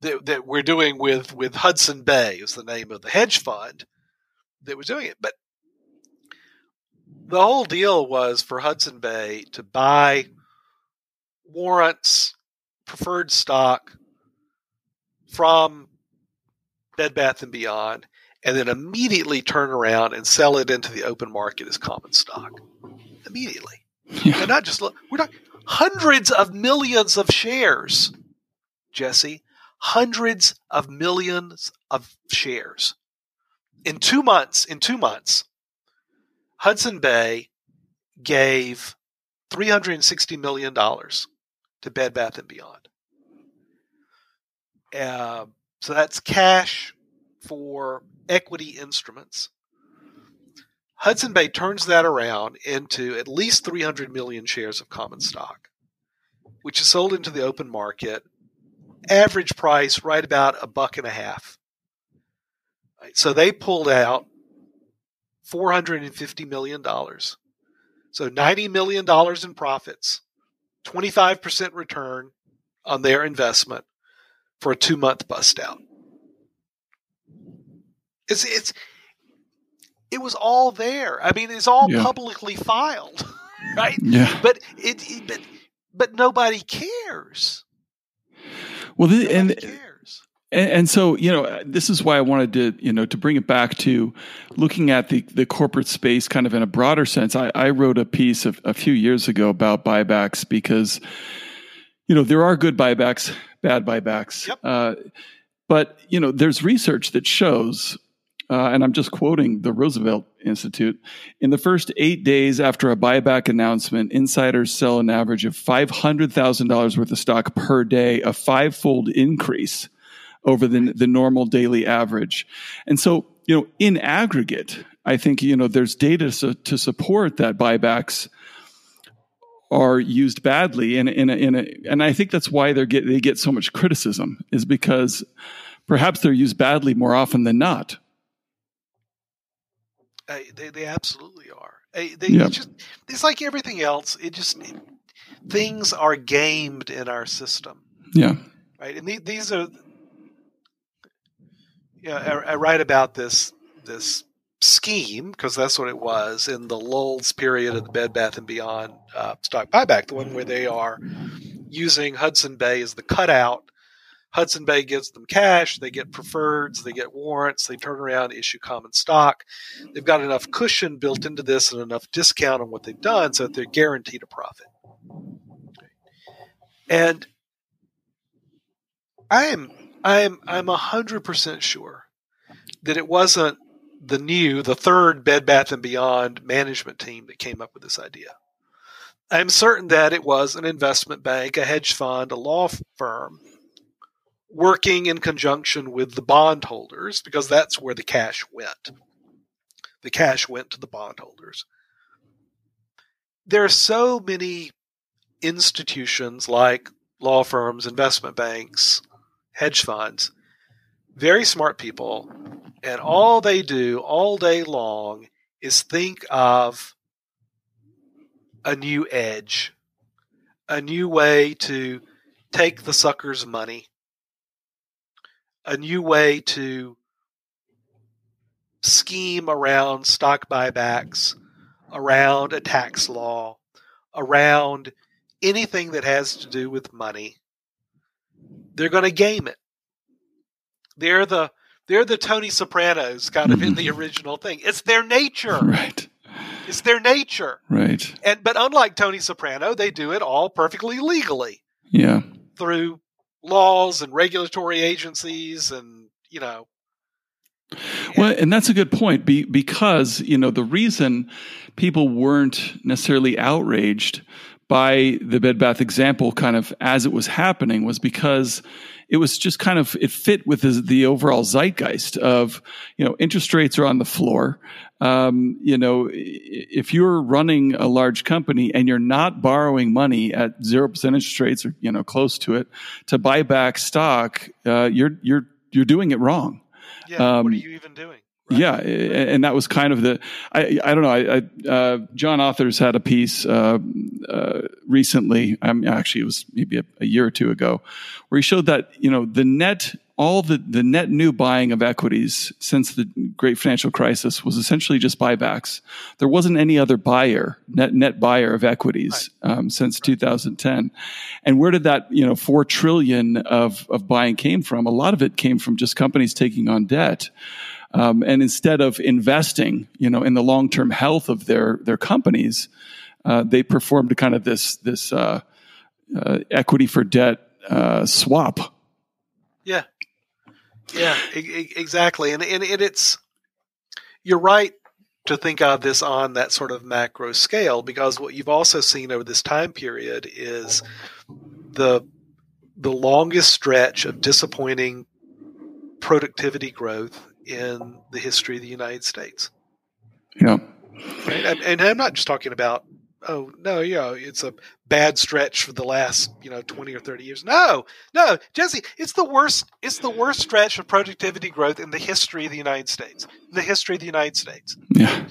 that, that we're doing with with Hudson Bay is the name of the hedge fund that was doing it but the whole deal was for Hudson Bay to buy warrants preferred stock from Bed Bath and Beyond, and then immediately turn around and sell it into the open market as common stock. Immediately. Yeah. And not just, we're not hundreds of millions of shares, Jesse. Hundreds of millions of shares. In two months, in two months, Hudson Bay gave $360 million to Bed Bath and Beyond. Uh, so that's cash for equity instruments. Hudson Bay turns that around into at least 300 million shares of common stock, which is sold into the open market. Average price right about a buck and a half. So they pulled out 450 million dollars. So 90 million dollars in profits, 25% return on their investment for a two month bust out. It's it's it was all there. I mean, it's all Yeah. publicly filed, right? Yeah. But it, it but but nobody cares. Well, the, Nobody and cares. And, and so, you know, this is why I wanted to, you know, to bring it back to looking at the, the corporate space kind of in a broader sense. I, I wrote a piece of, a few years ago about buybacks because, you know, there are good buybacks, bad buybacks. Yep. Uh, but, you know, there's research that shows, uh, and I'm just quoting the Roosevelt Institute, in the first eight days after a buyback announcement, insiders sell an average of $500,000 worth of stock per day, a five fold increase over the, the normal daily average. And so, you know, in aggregate, I think, you know, there's data to, to support that buybacks are used badly. And, in a, in a, and I think that's why they get, they get so much criticism is because perhaps they're used badly more often than not. Uh, they they absolutely are. Uh, they Yeah. just it's like everything else. It just it, things are gamed in our system, Yeah. right? And the, these are yeah. I, I write about this this scheme because that's what it was in the lulls period of the Bed Bath and Beyond uh, stock buyback, the one where they are using Hudson Bay as the cutout. Hudson Bay gives them cash, they get preferreds, they get warrants, they turn around, issue common stock. They've got enough cushion built into this and enough discount on what they've done so that they're guaranteed a profit. And I am I am I'm hundred percent sure that it wasn't the new, the third Bed Bath and Beyond management team that came up with this idea. I'm certain that it was an investment bank, a hedge fund, a law firm working in conjunction with the bondholders because that's where the cash went. The cash went to the bondholders. There are so many institutions like law firms, investment banks, hedge funds, very smart people, and all they do all day long is think of a new edge, a new way to take the sucker's money, a new way to scheme around stock buybacks, around a tax law, around anything that has to do with money. They're going to game it. They're the they're the Tony Sopranos kind of in the mm-hmm. original thing. It's their nature. Right. It's their nature. Right. And but unlike Tony Soprano, they do it all perfectly legally Yeah. through laws and regulatory agencies and you know Well, and that's a good point be, because, you know, the reason people weren't necessarily outraged by the Bed Bath example kind of as it was happening was because it was just kind of, it fit with the, the overall zeitgeist of, you know, interest rates are on the floor. Um, you know, if you're running a large company and you're not borrowing money at 0% interest rates or, you know, close to it to buy back stock, uh, you're, you're, you're doing it wrong. yeah what Um, are you even doing right? Yeah, and that was kind of the. I I don't know. I, I uh, John Authers had a piece uh, uh, recently. Um, actually, it was maybe a, a year or two ago, where he showed that you know the net all the the net new buying of equities since the great financial crisis was essentially just buybacks. There wasn't any other buyer net net buyer of equities um, since 2010. And where did that you know four trillion of of buying came from? A lot of it came from just companies taking on debt. Um, and instead of investing, you know, in the long term health of their their companies, uh, they performed kind of this this uh, uh, equity for debt uh, swap. Yeah, yeah, e- exactly. And, and and it's you're right to think of this on that sort of macro scale because what you've also seen over this time period is the the longest stretch of disappointing productivity growth in the history of the United States. Yeah, Right? And, and I'm not just talking about oh no, you know, it's a bad stretch for the last you know 20 or 30 years. No, no, Jesse, it's the worst. It's the worst stretch of productivity growth in the history of the United States. The history of the United States. yeah,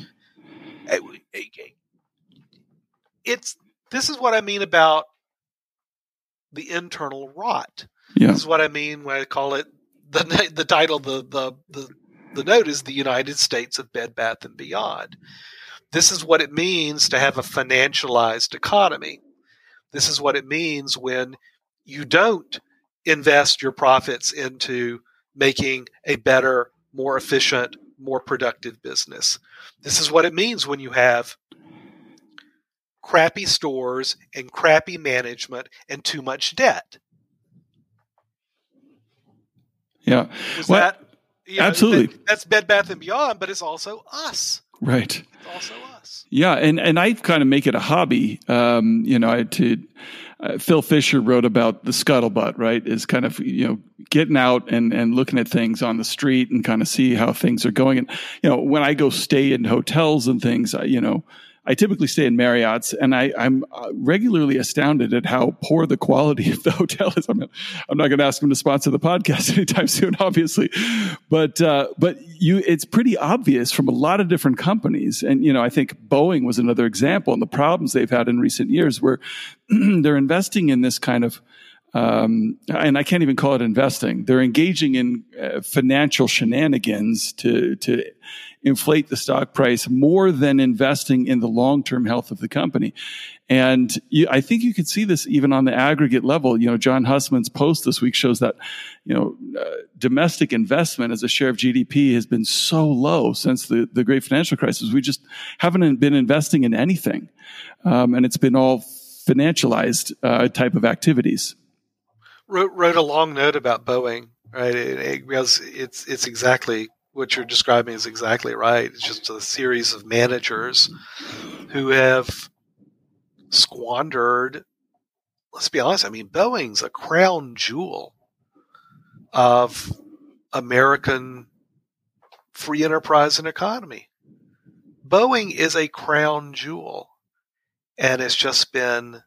It's this is what I mean about the internal rot. yeah, This is what I mean when I call it the the title the the the the note is the United States of Bed Bath and Beyond. This is what it means to have a financialized economy. This is what it means when you don't invest your profits into making a better, more efficient, more productive business. This is what it means when you have crappy stores and crappy management and too much debt. Yeah. Is well, that you know, absolutely. that- that's Bed Bath and Beyond, but it's also us. right. It's also us. Yeah, and and I kind of make it a hobby. Um, you know, I to uh, Phil Fisher wrote about the scuttlebutt, right? Is kind of you know getting out and and looking at things on the street and kind of see how things are going. And you know, when I go stay in hotels and things, I, you know. I typically stay in Marriott's, and I, I'm uh, regularly astounded at how poor the quality of the hotel is. I'm, I'm not going to ask them to sponsor the podcast anytime soon, obviously, but uh, but you, it's pretty obvious from a lot of different companies, and you know, I think Boeing was another example, and the problems they've had in recent years, where they're investing in this kind of um, and I can't even call it investing. They're engaging in uh, financial shenanigans to to inflate the stock price more than investing in the long term health of the company. And you, I think you could see this even on the aggregate level. You know, John Hussman's post this week shows that you know uh, domestic investment as a share of GDP has been so low since the the great financial crisis. We just haven't been investing in anything, um, and it's been all financialized uh, type of activities wrote wrote a long note about Boeing, right? It, it, it's it's exactly what you're describing is exactly right. It's just a series of managers who have squandered. Let's be honest. I mean, Boeing's a crown jewel of American free enterprise and economy. Boeing is a crown jewel, and it's just been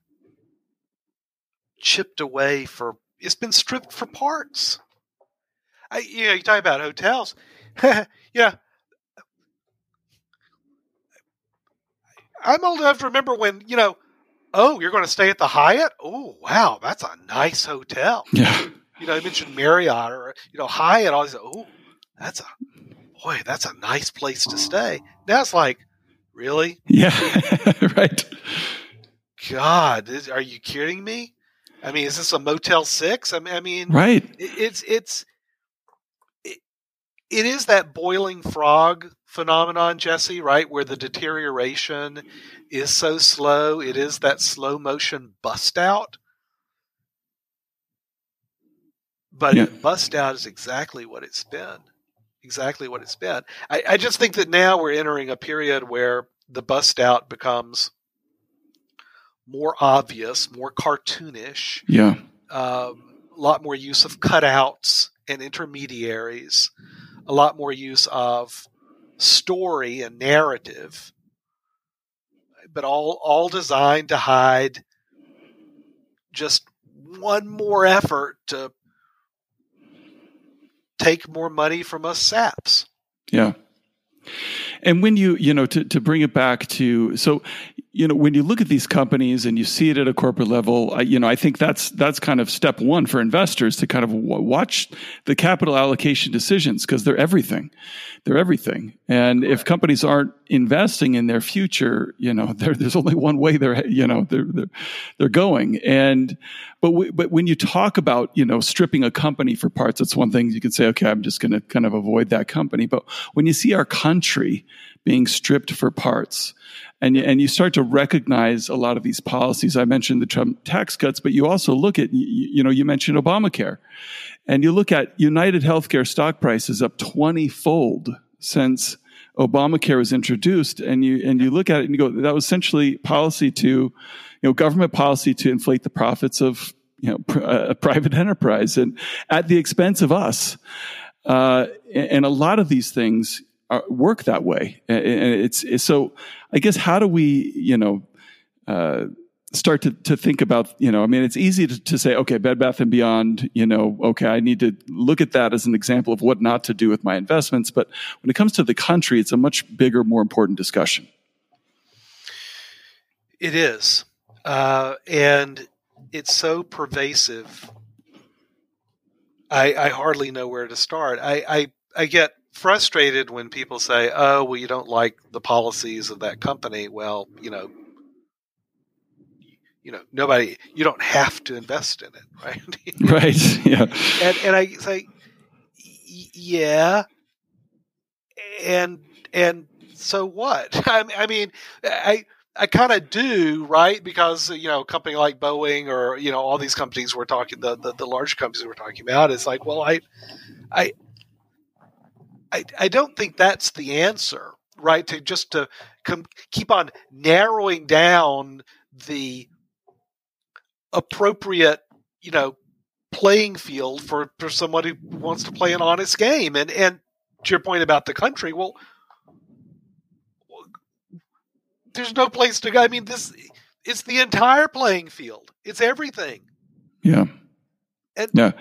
chipped away for it's been stripped for parts. I, you know, you talk about hotels. yeah, I'm old enough to remember when you know. Oh, you're going to stay at the Hyatt? Oh, wow, that's a nice hotel. Yeah. You know, I mentioned Marriott or you know Hyatt. All these. Oh, that's a boy. That's a nice place to stay. Now it's like, really? Yeah. right. God, is, are you kidding me? I mean, is this a Motel Six? I mean, I mean, Right. it- it's it's it, it is that boiling frog phenomenon, Jesse, right? Where the deterioration is so slow, it is that slow motion bust out. But Yeah. bust out is exactly what it's been. Exactly what it's been. I, I just think that now we're entering a period where the bust out becomes more obvious, more cartoonish, Yeah. um, a lot more use of cutouts and intermediaries, a lot more use of story and narrative, but all all designed to hide just one more effort to take more money from us saps. Yeah. And when you, you know, to, to bring it back to, so, you know, when you look at these companies and you see it at a corporate level, I, you know, I think that's, that's kind of step one for investors to kind of w- watch the capital allocation decisions because they're everything. They're everything. And if companies aren't investing in their future, you know, there's only one way they're, you know, they're, they're, they're going. And, but, w- but when you talk about, you know, stripping a company for parts, that's one thing you can say, okay, I'm just going to kind of avoid that company. But when you see our country being stripped for parts, and you, and you start to recognize a lot of these policies. I mentioned the Trump tax cuts, but you also look at you, you know you mentioned Obamacare, and you look at United Healthcare stock prices up twenty fold since Obamacare was introduced, and you and you look at it and you go that was essentially policy to, you know, government policy to inflate the profits of you know pr- a private enterprise and at the expense of us. Uh, and a lot of these things work that way. And it's, it's so. I guess how do we, you know, uh, start to to think about, you know, I mean, it's easy to, to say, okay, Bed Bath and Beyond, you know, okay, I need to look at that as an example of what not to do with my investments. But when it comes to the country, it's a much bigger, more important discussion. It is, uh, and it's so pervasive. I, I hardly know where to start. I, I, I get frustrated when people say, "Oh, well, you don't like the policies of that company." Well, you know, you know, nobody, you don't have to invest in it, right? right. Yeah. And and I say, yeah, and and so what? I, I mean, I. I kind of do, right? Because you know, a company like Boeing or you know, all these companies we're talking the, the the large companies we're talking about is like, well, I, I, I, I don't think that's the answer, right? To just to com- keep on narrowing down the appropriate, you know, playing field for for someone who wants to play an honest game, and and to your point about the country, well there's no place to go. I mean, this it's the entire playing field. It's everything. Yeah. And yeah.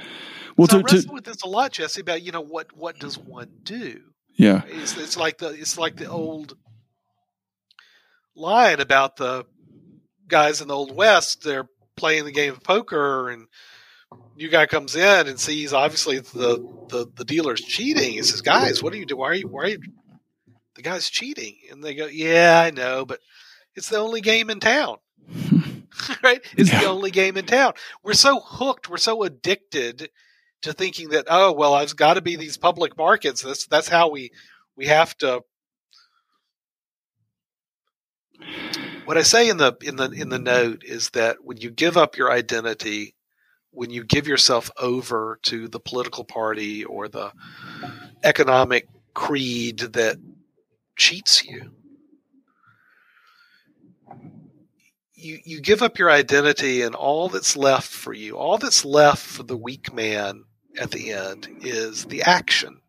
Well, so to, I wrestle with this a lot, Jesse. About you know what what does one do? Yeah. It's, it's like the it's like the old line about the guys in the old west. They're playing the game of poker, and new guy comes in and sees obviously the the, the dealer's cheating. He says, "Guys, what are you doing? Why are you why are you the guy's cheating. And they go, yeah, I know, but it's the only game in town. right? It's yeah. the only game in town. We're so hooked, we're so addicted to thinking that, oh, well, I've got to be these public markets. That's that's how we we have to what I say in the in the in the note is that when you give up your identity, when you give yourself over to the political party or the economic creed that cheats you. You, you give up your identity, and all that's left for you, all that's left for the weak man at the end is the action.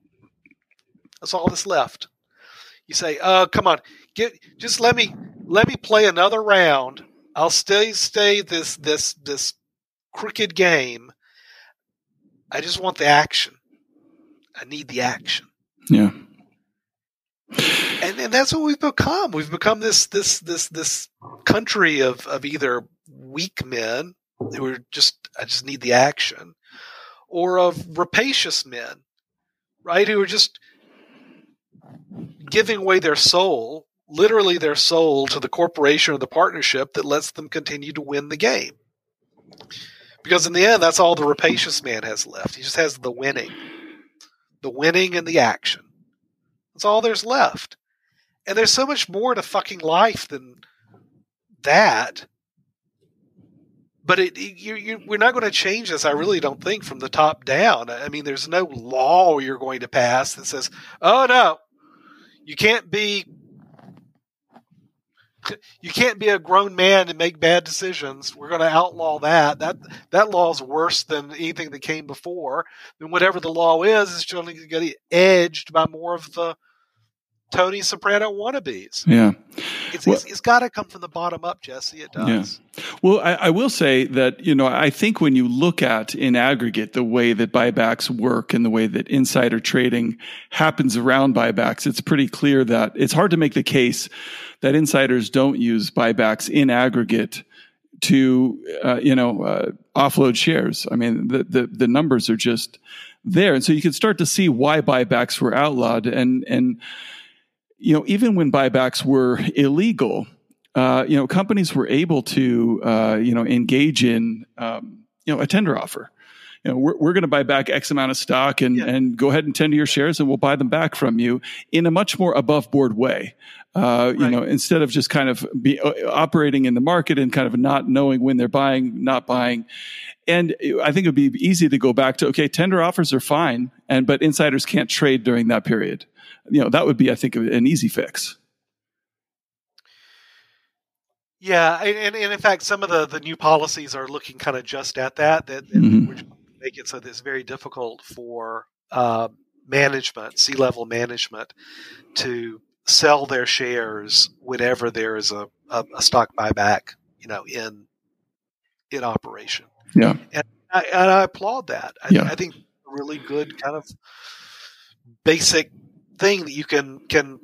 That's all that's left. You say, "Oh, come on, get just let me let me play another round. I'll stay stay this this this crooked game. I just want the action. I need the action." Yeah and, and that's what we've become. We've become this this this this country of of either weak men who are just I just need the action, or of rapacious men, right? Who are just giving away their soul, literally their soul, to the corporation or the partnership that lets them continue to win the game. Because in the end, that's all the rapacious man has left. He just has the winning, the winning and the action. That's all there's left. And there's so much more to fucking life than that. But it, you, you, we're not going to change this, I really don't think, from the top down. I mean, there's no law you're going to pass that says, oh, no, you can't be you can't be a grown man and make bad decisions. We're going to outlaw that. That that law is worse than anything that came before. Then whatever the law is, is going to get edged by more of the Tony Soprano wannabes. Yeah. It's, well, it's, it's got to come from the bottom up, Jesse. It does. Yeah. Well, I, I, will say that, you know, I think when you look at in aggregate the way that buybacks work and the way that insider trading happens around buybacks, it's pretty clear that it's hard to make the case that insiders don't use buybacks in aggregate to, uh, you know, uh, offload shares. I mean, the, the, the numbers are just there. And so you can start to see why buybacks were outlawed and, and, you know, even when buybacks were illegal, uh, you know, companies were able to, uh, you know, engage in, um, you know, a tender offer. You know, we're, we're going to buy back X amount of stock and, yeah. and go ahead and tender your shares and we'll buy them back from you in a much more above board way. Uh, right. You know, instead of just kind of be uh, operating in the market and kind of not knowing when they're buying, not buying. And I think it would be easy to go back to, okay, tender offers are fine. And, but insiders can't trade during that period you know that would be i think an easy fix yeah and, and in fact some of the the new policies are looking kind of just at that that mm-hmm. which make it so that it's very difficult for uh, management c level management to sell their shares whenever there is a, a, a stock buyback you know in in operation yeah and I, and I applaud that I, yeah. I think a really good kind of basic thing that you can can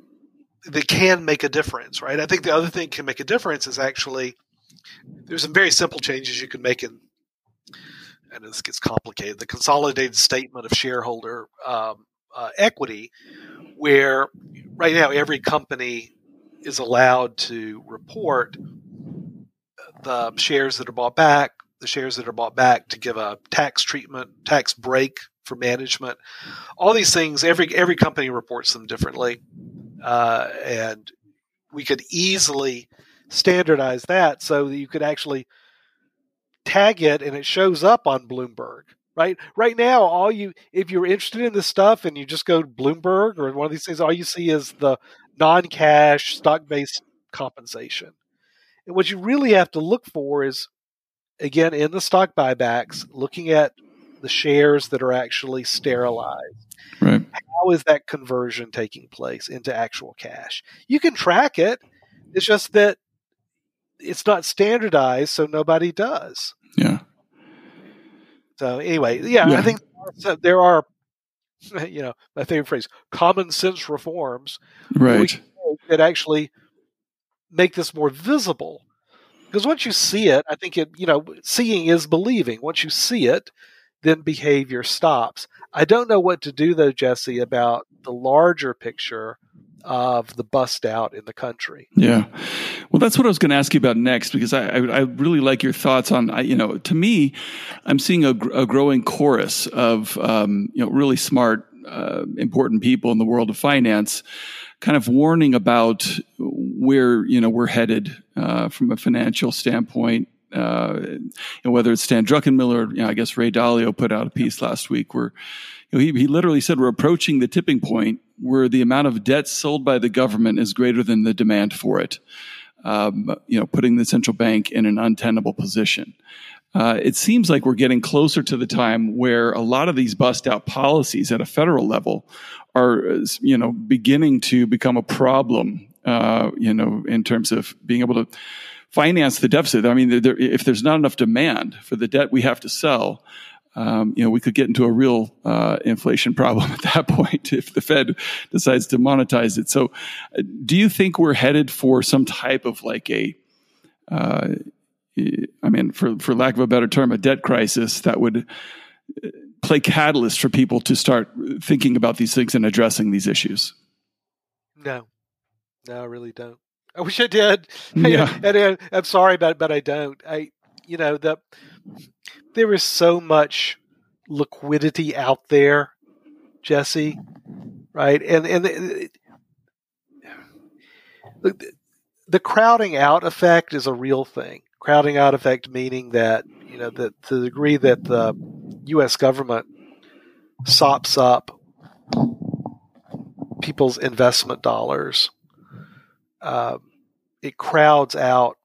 that can make a difference, right? I think the other thing can make a difference is actually there's some very simple changes you can make in, and this gets complicated. The consolidated statement of shareholder um, uh, equity, where right now every company is allowed to report the shares that are bought back, the shares that are bought back to give a tax treatment, tax break for management. All these things, every every company reports them differently, uh, and we could easily standardize that so that you could actually tag it and it shows up on Bloomberg. Right, right now, all you if you're interested in this stuff and you just go to Bloomberg or one of these things, all you see is the non-cash stock-based compensation. And what you really have to look for is, again, in the stock buybacks, looking at the shares that are actually sterilized. Right. How is that conversion taking place into actual cash? You can track it. It's just that it's not standardized, so nobody does. Yeah. So anyway, yeah, Yeah. I think there are, you know, my favorite phrase, common sense reforms Right. that actually make this more visible. Because once you see it, I think it, you know, seeing is believing. Once you see it, then behavior stops. I don't know what to do though, Jesse, about the larger picture of the bust out in the country. Yeah. Well, that's what I was going to ask you about next because I, I, I really like your thoughts on, I, you know, to me, I'm seeing a, a growing chorus of, um, you know, really smart, uh, important people in the world of finance kind of warning about where, you know, we're headed uh, from a financial standpoint. Uh, know, whether it's Stan Druckenmiller, you know, I guess Ray Dalio put out a piece last week where you know, he, he literally said we're approaching the tipping point where the amount of debt sold by the government is greater than the demand for it. Um, you know, putting the central bank in an untenable position. Uh, it seems like we're getting closer to the time where a lot of these bust out policies at a federal level are, you know, beginning to become a problem. Uh, you know, in terms of being able to finance the deficit. I mean, there, if there's not enough demand for the debt we have to sell, um, you know, we could get into a real uh, inflation problem at that point if the Fed decides to monetize it. So, uh, do you think we're headed for some type of like a, uh, I mean, for for lack of a better term, a debt crisis that would uh, play catalyst for people to start thinking about these things and addressing these issues? No, no, I really don't. I wish I did. Yeah. and, and I'm sorry about it, but I don't. I, you know, the there is so much liquidity out there, Jesse, right? And and the, the, the crowding out effect is a real thing. Crowding out effect meaning that you know that to the degree that the U.S. government sops up people's investment dollars, uh, it crowds out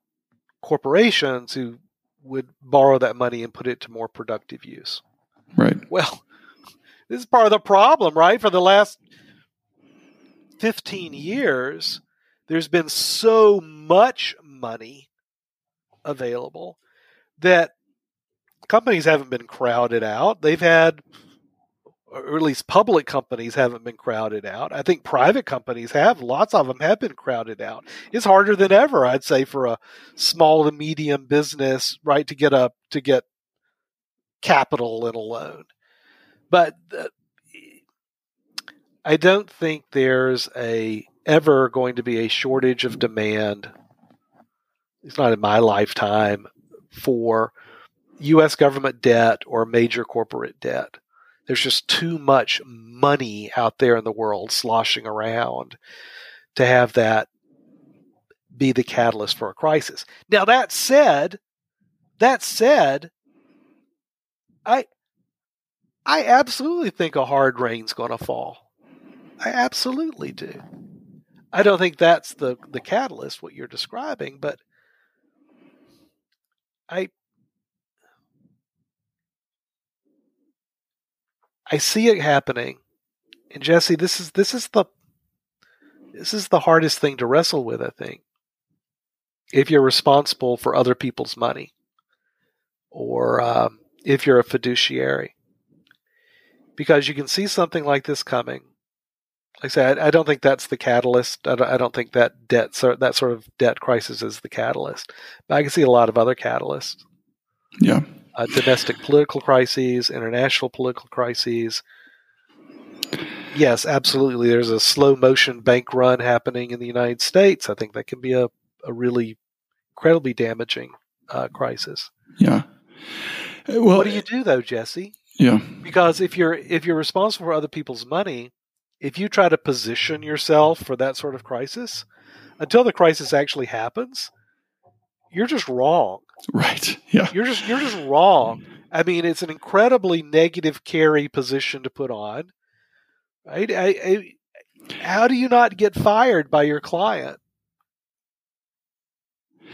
corporations who would borrow that money and put it to more productive use. Right. Well, this is part of the problem, right? For the last 15 years, there's been so much money available that companies haven't been crowded out. They've had, or at least public companies haven't been crowded out. I think private companies have. Lots of them have been crowded out. It's harder than ever, I'd say, for a small to medium business, right, to get up to get capital and a loan. But I don't think there's a ever going to be a shortage of demand. It's not in my lifetime for U.S. government debt or major corporate debt. There's just too much money out there in the world sloshing around to have that be the catalyst for a crisis. Now that said, that said, I I absolutely think a hard rain's going to fall. I absolutely do. I don't think that's the the catalyst what you're describing, but I I see it happening. And Jesse, this is this is the this is the hardest thing to wrestle with, I think. If you're responsible for other people's money, or um, if you're a fiduciary, because you can see something like this coming. Like I said, I don't think that's the catalyst. I don't, I don't think that debt, that sort of debt crisis, is the catalyst. But I can see a lot of other catalysts Yeah. uh, domestic political crises, international political crises. yes, absolutely. There's a slow motion bank run happening in the United States. I think that can be a, a really incredibly damaging uh, crisis. Yeah. Well, what do you do though, Jesse? Yeah. Because if you're if you're responsible for other people's money, if you try to position yourself for that sort of crisis, until the crisis actually happens, you're just wrong. Right. Yeah. You're just you're just wrong. I mean, it's an incredibly negative carry position to put on. Right? I, I, how do you not get fired by your client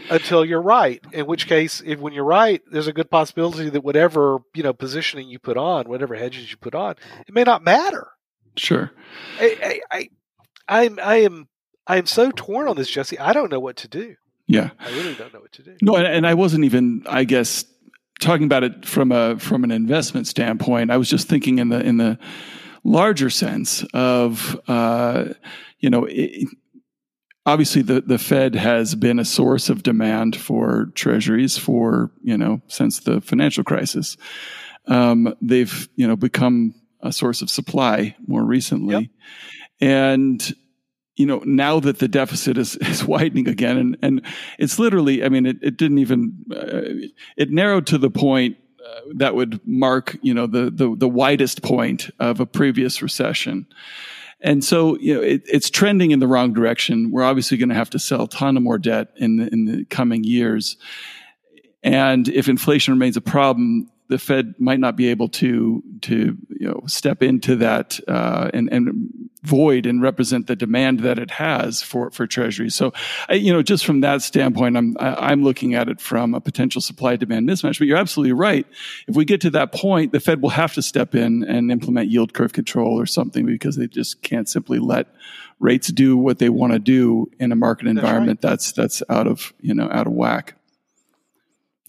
until you're right? In which case, if when you're right, there's a good possibility that whatever you know positioning you put on, whatever hedges you put on, it may not matter. Sure. I, I, I I'm I am I am so torn on this, Jesse. I don't know what to do. Yeah, I really don't know what to do. No, and, and I wasn't even, I guess, talking about it from a from an investment standpoint. I was just thinking in the in the larger sense of, uh, you know. It, obviously the, the Fed has been a source of demand for treasuries for, you know, since the financial crisis. Um, they've, you know, become a source of supply more recently. Yep. And you know, now that the deficit is, is widening again, and, and it's literally, I mean, it, it didn't even, uh, it narrowed to the point uh, that would mark, you know, the, the, the widest point of a previous recession. And so, you know, it, it's trending in the wrong direction. We're obviously going to have to sell a ton of more debt in the, in the coming years. And if inflation remains a problem, the Fed might not be able to to you know step into that uh, and and void and represent the demand that it has for for treasuries. So, you know, just from that standpoint, I'm I'm looking at it from a potential supply demand mismatch. But you're absolutely right. If we get to that point, the Fed will have to step in and implement yield curve control or something because they just can't simply let rates do what they want to do in a market environment that's, right. that's that's out of you know out of whack.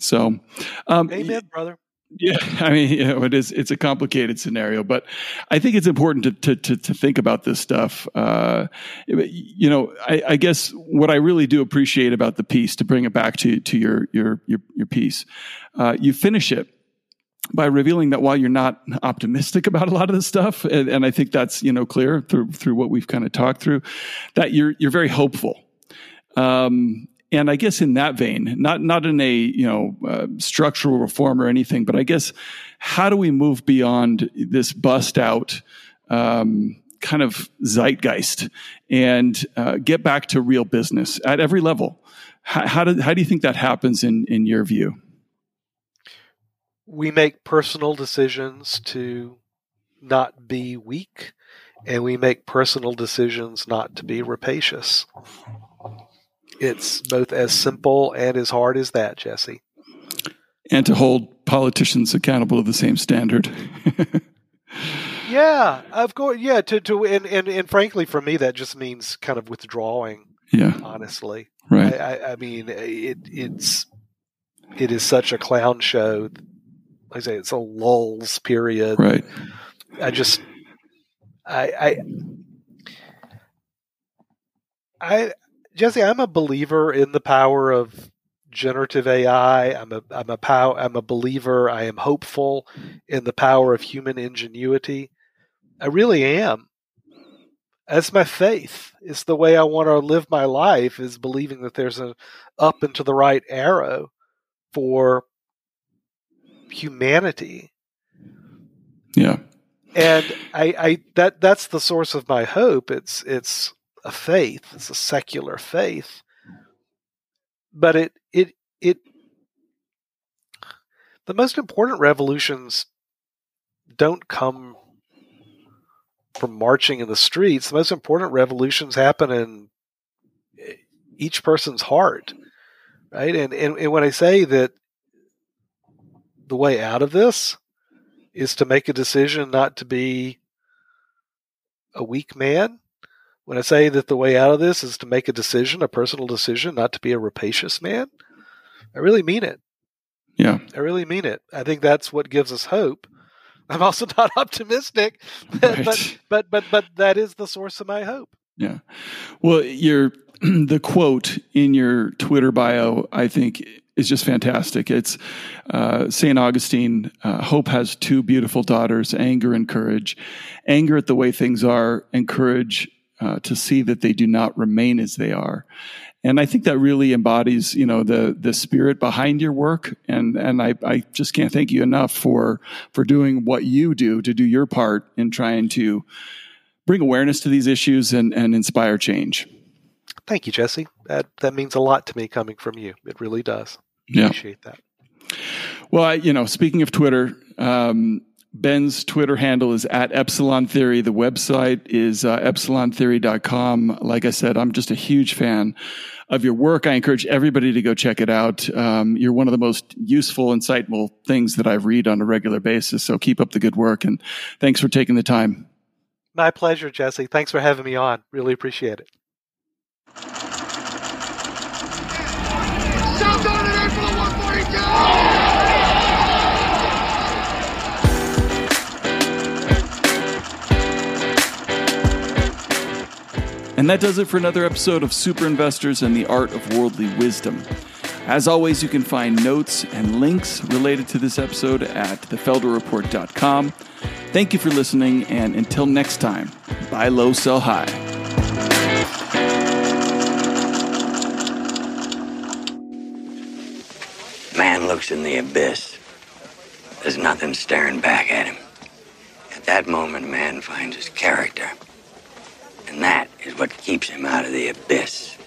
So, um, amen, brother. Yeah, I mean, you know, it is. It's a complicated scenario, but I think it's important to to to, to think about this stuff. Uh, you know, I, I, guess what I really do appreciate about the piece, to bring it back to to your your your, your piece, uh, you finish it by revealing that while you're not optimistic about a lot of this stuff, and, and I think that's you know clear through through what we've kind of talked through, that you're you're very hopeful. Um, and I guess in that vein, not not in a you know uh, structural reform or anything, but I guess how do we move beyond this bust out um, kind of zeitgeist and uh, get back to real business at every level? How, how do how do you think that happens in in your view? We make personal decisions to not be weak, and we make personal decisions not to be rapacious. It's both as simple and as hard as that, Jesse. And to hold politicians accountable to the same standard. yeah, of course. Yeah, to to and, and and frankly, for me, that just means kind of withdrawing. Yeah, honestly, right. I, I, I mean, it it's it is such a clown show. Like I say, it's a lulls period. Right. I just, I, I, I Jesse, I'm a believer in the power of generative AI. I'm a I'm a pow, I'm a believer. I am hopeful in the power of human ingenuity. I really am. That's my faith. It's the way I want to live my life is believing that there's an up and to the right arrow for humanity. Yeah. And I, I that that's the source of my hope. It's it's a faith. It's a secular faith. But it it it the most important revolutions don't come from marching in the streets. The most important revolutions happen in eh, each person's heart. Right? And and, and when I say that the way out of this is to make a decision not to be a weak man, when I say that the way out of this is to make a decision, a personal decision, not to be a rapacious man, I really mean it. Yeah. I really mean it. I think that's what gives us hope. I'm also not optimistic, right. but but but but that is the source of my hope. Yeah. Well, your the quote in your Twitter bio, I think, is just fantastic. It's uh, St. Augustine. Uh, hope has two beautiful daughters, anger and courage. Anger at the way things are, and courage uh, to see that they do not remain as they are. And I think that really embodies, you know, the the spirit behind your work. And and I, I just can't thank you enough for for doing what you do to do your part in trying to bring awareness to these issues and, and inspire change. Thank you, Jesse. That that means a lot to me coming from you. It really does. Yeah. Appreciate that. Well, I, you know, speaking of Twitter, um, Ben's Twitter handle is at Epsilon Theory. The website is uh, epsilontheory.com. Like I said, I'm just a huge fan of your work. I encourage everybody to go check it out. Um, you're one of the most useful, insightful things that I read on a regular basis. So keep up the good work and thanks for taking the time. My pleasure, Jesse. Thanks for having me on. Really appreciate it. And that does it for another episode of Super Investors and the Art of Worldly Wisdom. As always, you can find notes and links related to this episode at thefelderreport.com. Thank you for listening, and until next time, buy low, sell high. Man looks in the abyss. There's nothing staring back at him. At that moment, man finds his character. And that is what keeps him out of the abyss.